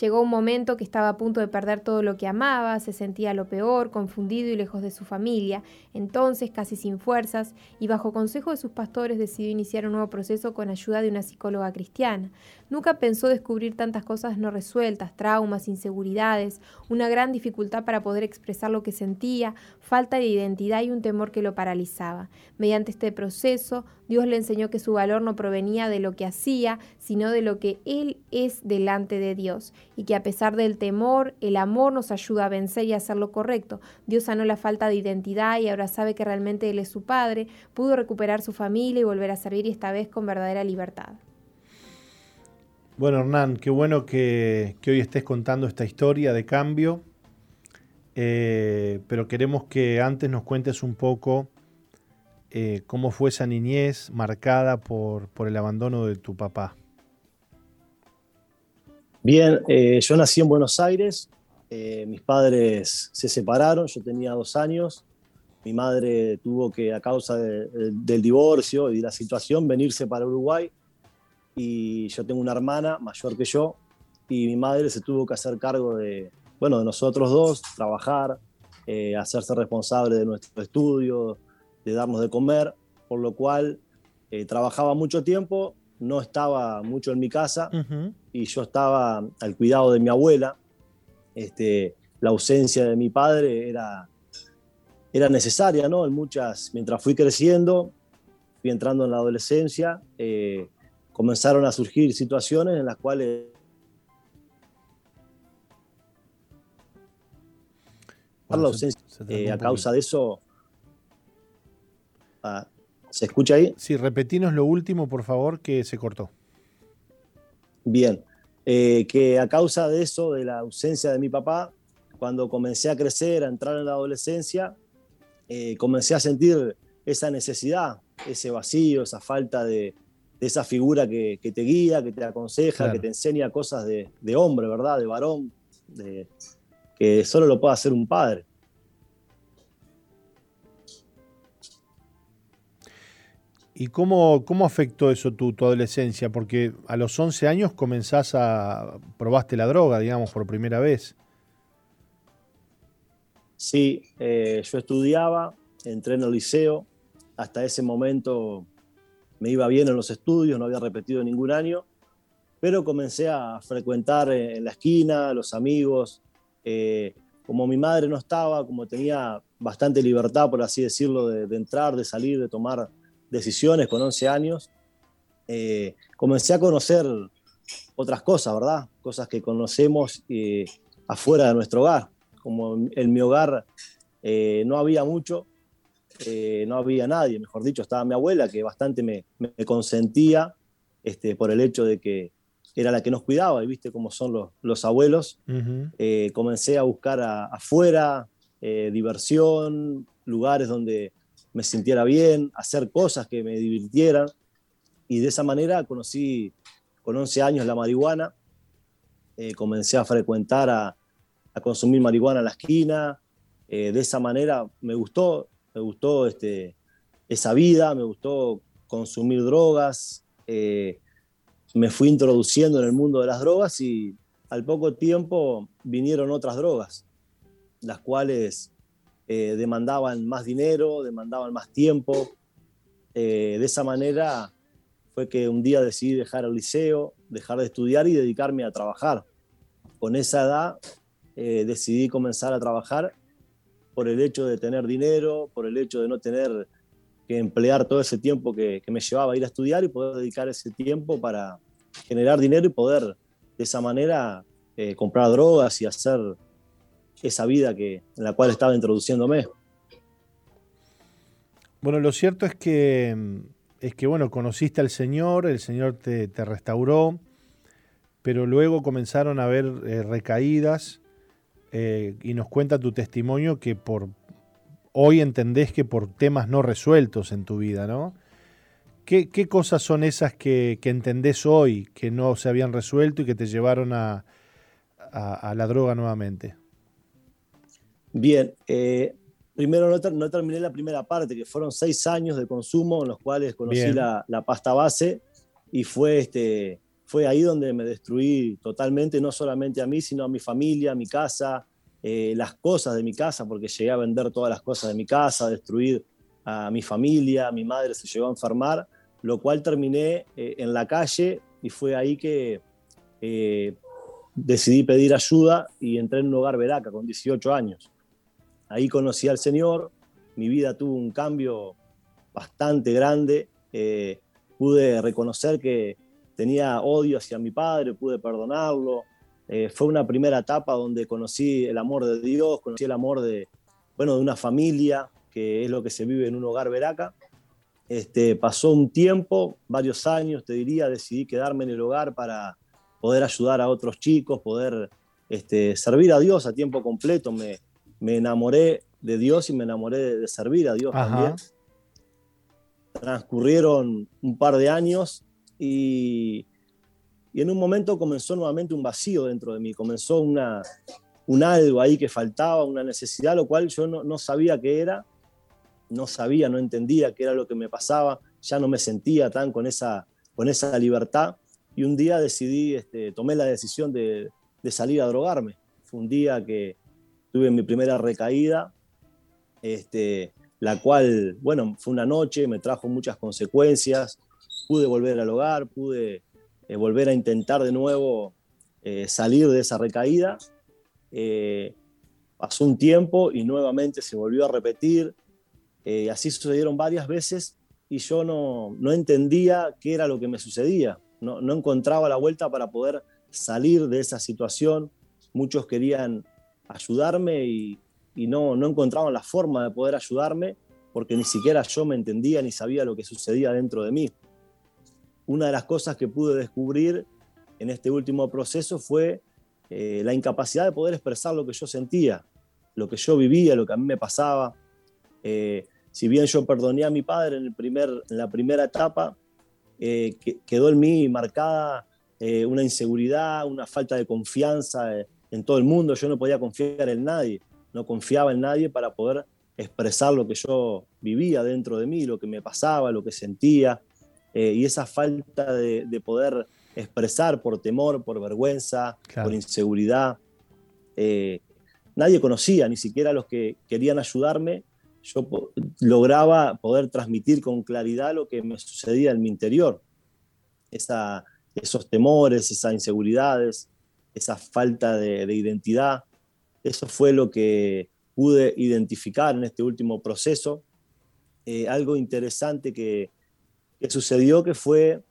Llegó un momento que estaba a punto de perder todo lo que amaba, se sentía lo peor, confundido y lejos de su familia. Entonces, casi sin fuerzas, y bajo consejo de sus pastores, decidió iniciar un nuevo proceso con ayuda de una psicóloga cristiana. Nunca pensó descubrir tantas cosas no resueltas, traumas, inseguridades, una gran dificultad para poder expresar lo que sentía, falta de identidad y un temor que lo paralizaba. Mediante este proceso, Dios le enseñó que su valor no provenía de lo que hacía, sino de lo que Él es delante de Dios, y que a pesar del temor, el amor nos ayuda a vencer y a hacer lo correcto. Dios sanó la falta de identidad y ahora sabe que realmente Él es su Padre, pudo recuperar su familia y volver a servir y esta vez con verdadera libertad. Bueno, Hernán, qué bueno que, hoy estés contando esta historia de cambio, eh, pero queremos que antes nos cuentes un poco eh, cómo fue esa niñez marcada por, el abandono de tu papá. Bien, eh, yo nací en Buenos Aires, mis padres se separaron, yo tenía dos años, mi madre tuvo que a causa del divorcio y de la situación venirse para Uruguay. Y yo tengo una hermana mayor que yo y mi madre se tuvo que hacer cargo de, bueno, de nosotros dos, trabajar, eh, hacerse responsable de nuestro estudio, de darnos de comer, por lo cual eh, trabajaba mucho tiempo, no estaba mucho en mi casa y yo estaba al cuidado de mi abuela. Este, la ausencia de mi padre era, era necesaria, ¿no? En muchas, mientras fui creciendo, fui entrando en la adolescencia, eh, comenzaron a surgir situaciones en las cuales la ausencia, eh, a causa de eso ah, ¿se escucha ahí? Sí, repetinos lo último, por favor, que se cortó. Bien, eh, que a causa de eso, de la ausencia de mi papá, cuando comencé a crecer, a entrar en la adolescencia, eh, comencé a sentir esa necesidad, ese vacío, esa falta de, de esa figura que, te guía, que te aconseja, que te enseña cosas de, hombre, ¿verdad? De varón, que solo lo puede hacer un padre. ¿Y cómo, cómo afectó eso tu, tu, adolescencia? Porque a los 11 años comenzás a. probaste la droga, digamos, por primera vez. Sí, eh, yo estudiaba, entré en el liceo. Hasta ese momento me iba bien en los estudios, no había repetido ningún año, pero comencé a frecuentar en la esquina, los amigos. Eh, como mi madre no estaba, como tenía bastante libertad, por así decirlo, de, entrar, de salir, de tomar decisiones con 11 años, eh, comencé a conocer otras cosas, ¿verdad? Cosas que conocemos eh, afuera de nuestro hogar. Como en, mi hogar no había mucho, eh, no había nadie, mejor dicho, estaba mi abuela que bastante me, consentía este, por el hecho de que era la que nos cuidaba y viste cómo son los, abuelos. Eh, comencé a buscar afuera eh, diversión, lugares donde me sintiera bien, hacer cosas que me divirtieran. Y de esa manera conocí con 11 años la marihuana, comencé a frecuentar, a, a, consumir marihuana en la esquina, de esa manera me gustó, me gustó este, esa vida, me gustó consumir drogas, eh, me fui introduciendo en el mundo de las drogas y al poco tiempo vinieron otras drogas, las cuales eh, demandaban más dinero, demandaban más tiempo. de esa manera fue que un día decidí dejar el liceo, dejar de estudiar y dedicarme a trabajar. Con esa edad decidí comenzar a trabajar por el hecho de tener dinero, por el hecho de no tener que emplear todo ese tiempo que, me llevaba a ir a estudiar y poder dedicar ese tiempo para generar dinero y poder de esa manera eh, comprar drogas y hacer esa vida que, en la cual estaba introduciéndome. Bueno, lo cierto es que, es que bueno, conociste al Señor, el Señor te, restauró, pero luego comenzaron a haber eh, recaídas, eh, y nos cuenta tu testimonio que por hoy entendés que por temas no resueltos en tu vida, ¿no? ¿Qué, cosas son esas que, entendés hoy que no se habían resuelto y que te llevaron a, la droga nuevamente? Bien, eh, primero no, terminé la primera parte, que fueron seis años de consumo en los cuales conocí la, la, pasta base y fue este, fue ahí donde me destruí totalmente, no solamente a mí, sino a mi familia, a mi casa, eh, las cosas de mi casa, porque llegué a vender todas las cosas de mi casa, a destruir a mi familia, mi madre se llegó a enfermar, lo cual terminé eh, en la calle y fue ahí que eh, decidí pedir ayuda y entré en un hogar veraca con 18 años. Ahí conocí al Señor, mi vida tuvo un cambio bastante grande, pude reconocer que tenía odio hacia mi padre, pude perdonarlo. Eh, fue una primera etapa donde conocí el amor de Dios, conocí el amor de, bueno, de una familia, que es lo que se vive en un hogar veraca. Este, pasó un tiempo, varios años, te diría, decidí quedarme en el hogar para poder ayudar a otros chicos, poder este, servir a Dios a tiempo completo. Me, me enamoré de Dios y me enamoré de, servir a Dios también. Transcurrieron un par de años y, en un momento comenzó nuevamente un vacío dentro de mí, comenzó una, un algo ahí que faltaba, una necesidad, lo cual yo no, sabía qué era, no sabía, no entendía qué era lo que me pasaba, ya no me sentía tan con esa, con esa libertad y un día decidí, este, tomé la decisión de, salir a drogarme. Fue un día que tuve mi primera recaída, este, la cual, bueno, fue una noche, me trajo muchas consecuencias, pude volver al hogar, pude eh, volver a intentar de nuevo eh, salir de esa recaída. Eh, pasó un tiempo y nuevamente se volvió a repetir. así sucedieron varias veces y yo no, no, entendía qué era lo que me sucedía. No, no encontraba la vuelta para poder salir de esa situación. Muchos querían ayudarme y, y no, no encontraban la forma de poder ayudarme porque ni siquiera yo me entendía ni sabía lo que sucedía dentro de mí una de las cosas que pude descubrir en este último proceso fue eh, la incapacidad de poder expresar lo que yo sentía, lo que yo vivía, lo que a mí me pasaba. Eh, si bien yo perdoné a mi padre en, el primer, la primera etapa, eh, quedó en mí marcada una inseguridad, una falta de confianza en todo el mundo. Yo no podía confiar en nadie, no confiaba en nadie para poder expresar lo que yo vivía dentro de mí, lo que me pasaba, lo que sentía. Eh, y esa falta de, poder expresar por temor, por vergüenza, por inseguridad. Eh, nadie conocía, ni siquiera los que querían ayudarme. Yo lograba poder transmitir con claridad lo que me sucedía en mi interior. esos temores, esas inseguridades, esa falta de, identidad. Eso fue lo que pude identificar en este último proceso. Eh, algo interesante que, que sucedió que fue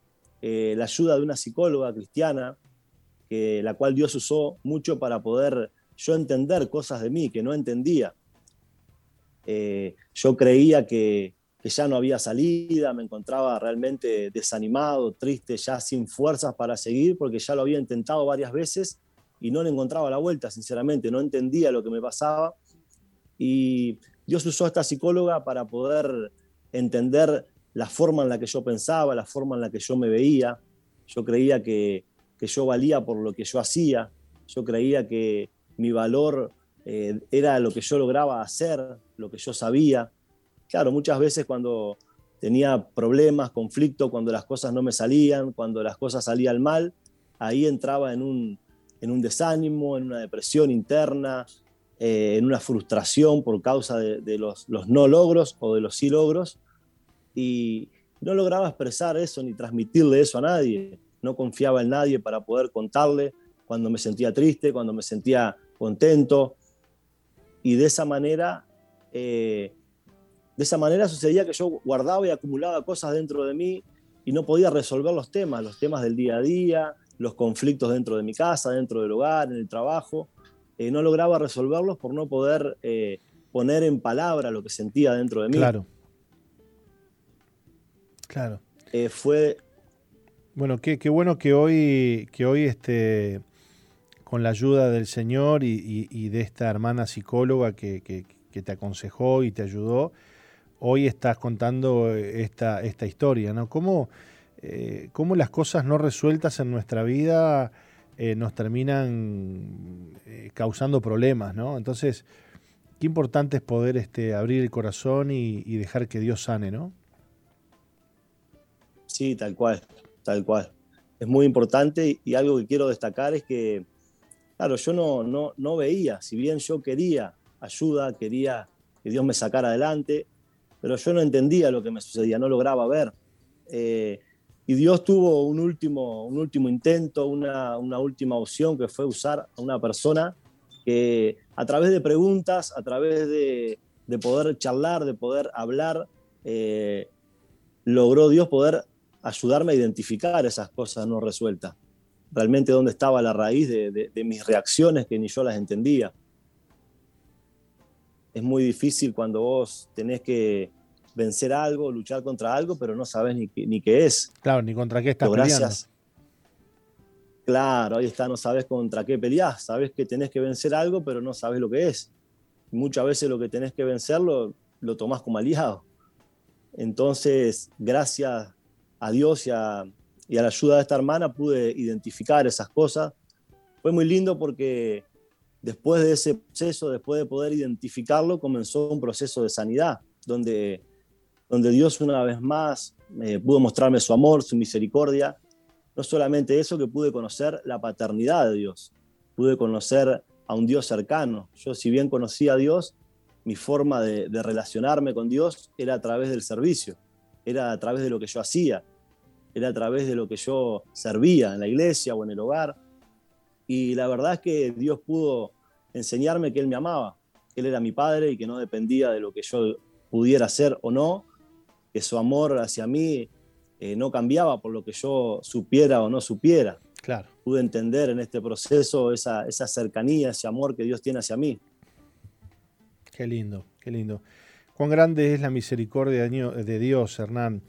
eh, la ayuda de una psicóloga cristiana, que, la cual Dios usó mucho para poder yo entender cosas de mí que no entendía. Eh, yo creía que, que, ya no había salida, me encontraba realmente desanimado, triste, ya sin fuerzas para seguir, porque ya lo había intentado varias veces y no le encontraba la vuelta, sinceramente, no entendía lo que me pasaba. Y Dios usó a esta psicóloga para poder entender la forma en la que yo pensaba, la forma en la que yo me veía. Yo creía que, yo valía por lo que yo hacía, yo creía que mi valor eh, era lo que yo lograba hacer, lo que yo sabía. Claro, muchas veces cuando, tenía problemas, conflictos, cuando las cosas no me salían, cuando las cosas salían mal, ahí entraba en un, en un desánimo, en una depresión interna, eh, en una frustración por causa de, los, los, no logros o de los sí logros. Y no lograba expresar eso ni transmitirle eso a nadie. No confiaba en nadie para poder contarle cuando me sentía triste, cuando me sentía contento. Y de esa manera, eh, de esa manera sucedía que yo guardaba y acumulaba cosas dentro de mí y no podía resolver los temas, los temas del día a día, los conflictos dentro de mi casa, dentro del hogar, en el trabajo. Eh, no lograba resolverlos por no poder eh, poner en palabra lo que sentía dentro de mí. Claro. Claro. Eh, fue. Bueno, qué, bueno que hoy, que hoy este, con la ayuda del Señor y, de esta hermana psicóloga que, te aconsejó y te ayudó, hoy estás contando esta, esta historia, ¿no? ¿Cómo, eh, cómo las cosas no resueltas en nuestra vida eh, nos terminan eh, causando problemas, ¿no? Entonces, qué importante es poder este, abrir el corazón y, dejar que Dios sane, ¿no? Sí, tal cual, tal cual. Es muy importante y algo que quiero destacar es que, claro, yo no, no, no veía, si bien yo quería ayuda, quería que Dios me sacara adelante, pero yo no entendía lo que me sucedía, no lograba ver. Y Dios tuvo un último, un último intento, una, última opción que fue usar a una persona que a través de preguntas, a través de, poder charlar, de poder hablar, eh, logró Dios poder ayudarme a identificar esas cosas no resueltas. Realmente dónde estaba la raíz de mis reacciones que ni yo las entendía. Es muy difícil cuando vos tenés que vencer algo, luchar contra algo, pero no sabes ni, ni qué es. Claro, ni contra qué estás gracias, Claro, ahí está, no sabes contra qué peleás, sabes que tenés que vencer algo, pero no sabes lo que es. muchas veces lo que tenés que vencerlo lo tomás como aliado. Entonces, gracias a Dios y a, y a la ayuda de esta hermana pude identificar esas cosas. Fue muy lindo porque después de ese proceso, después de poder identificarlo, comenzó un proceso de sanidad, donde donde Dios una vez más eh, pudo mostrarme su amor, su misericordia. No solamente eso, que pude conocer la paternidad de Dios, pude conocer a un Dios cercano. Yo si bien conocía a Dios, mi forma de, relacionarme con Dios era a través del servicio, era a través de lo que yo hacía, era a través de lo que yo servía en la iglesia o en el hogar. Y la verdad es que Dios pudo enseñarme que Él me amaba, que Él era mi padre y que no dependía de lo que yo pudiera hacer o no, que su amor hacia mí eh, no cambiaba por lo que yo supiera o no supiera. Claro. Pude entender en este proceso esa, esa cercanía, ese amor que Dios tiene hacia mí. Qué lindo, qué lindo. Cuán grande es la misericordia de Dios, Hernán.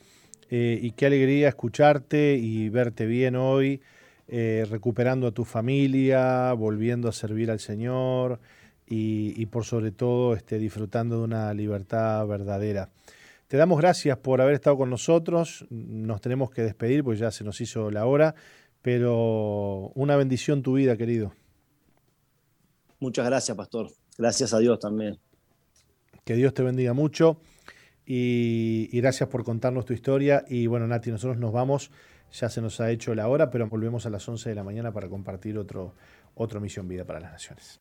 Eh, y qué alegría escucharte y verte bien hoy, eh, recuperando a tu familia, volviendo a servir al Señor y, por sobre todo este, disfrutando de una libertad verdadera. Te damos gracias por haber estado con nosotros. Nos tenemos que despedir porque ya se nos hizo la hora, pero una bendición tu vida, querido. Muchas gracias, pastor. Gracias a Dios también. Que Dios te bendiga mucho y, gracias por contarnos tu historia. Y bueno, Nati, nosotros nos vamos. Ya se nos ha hecho la hora, pero volvemos a las 11 de la mañana para compartir otro, otro Misión Vida para las Naciones.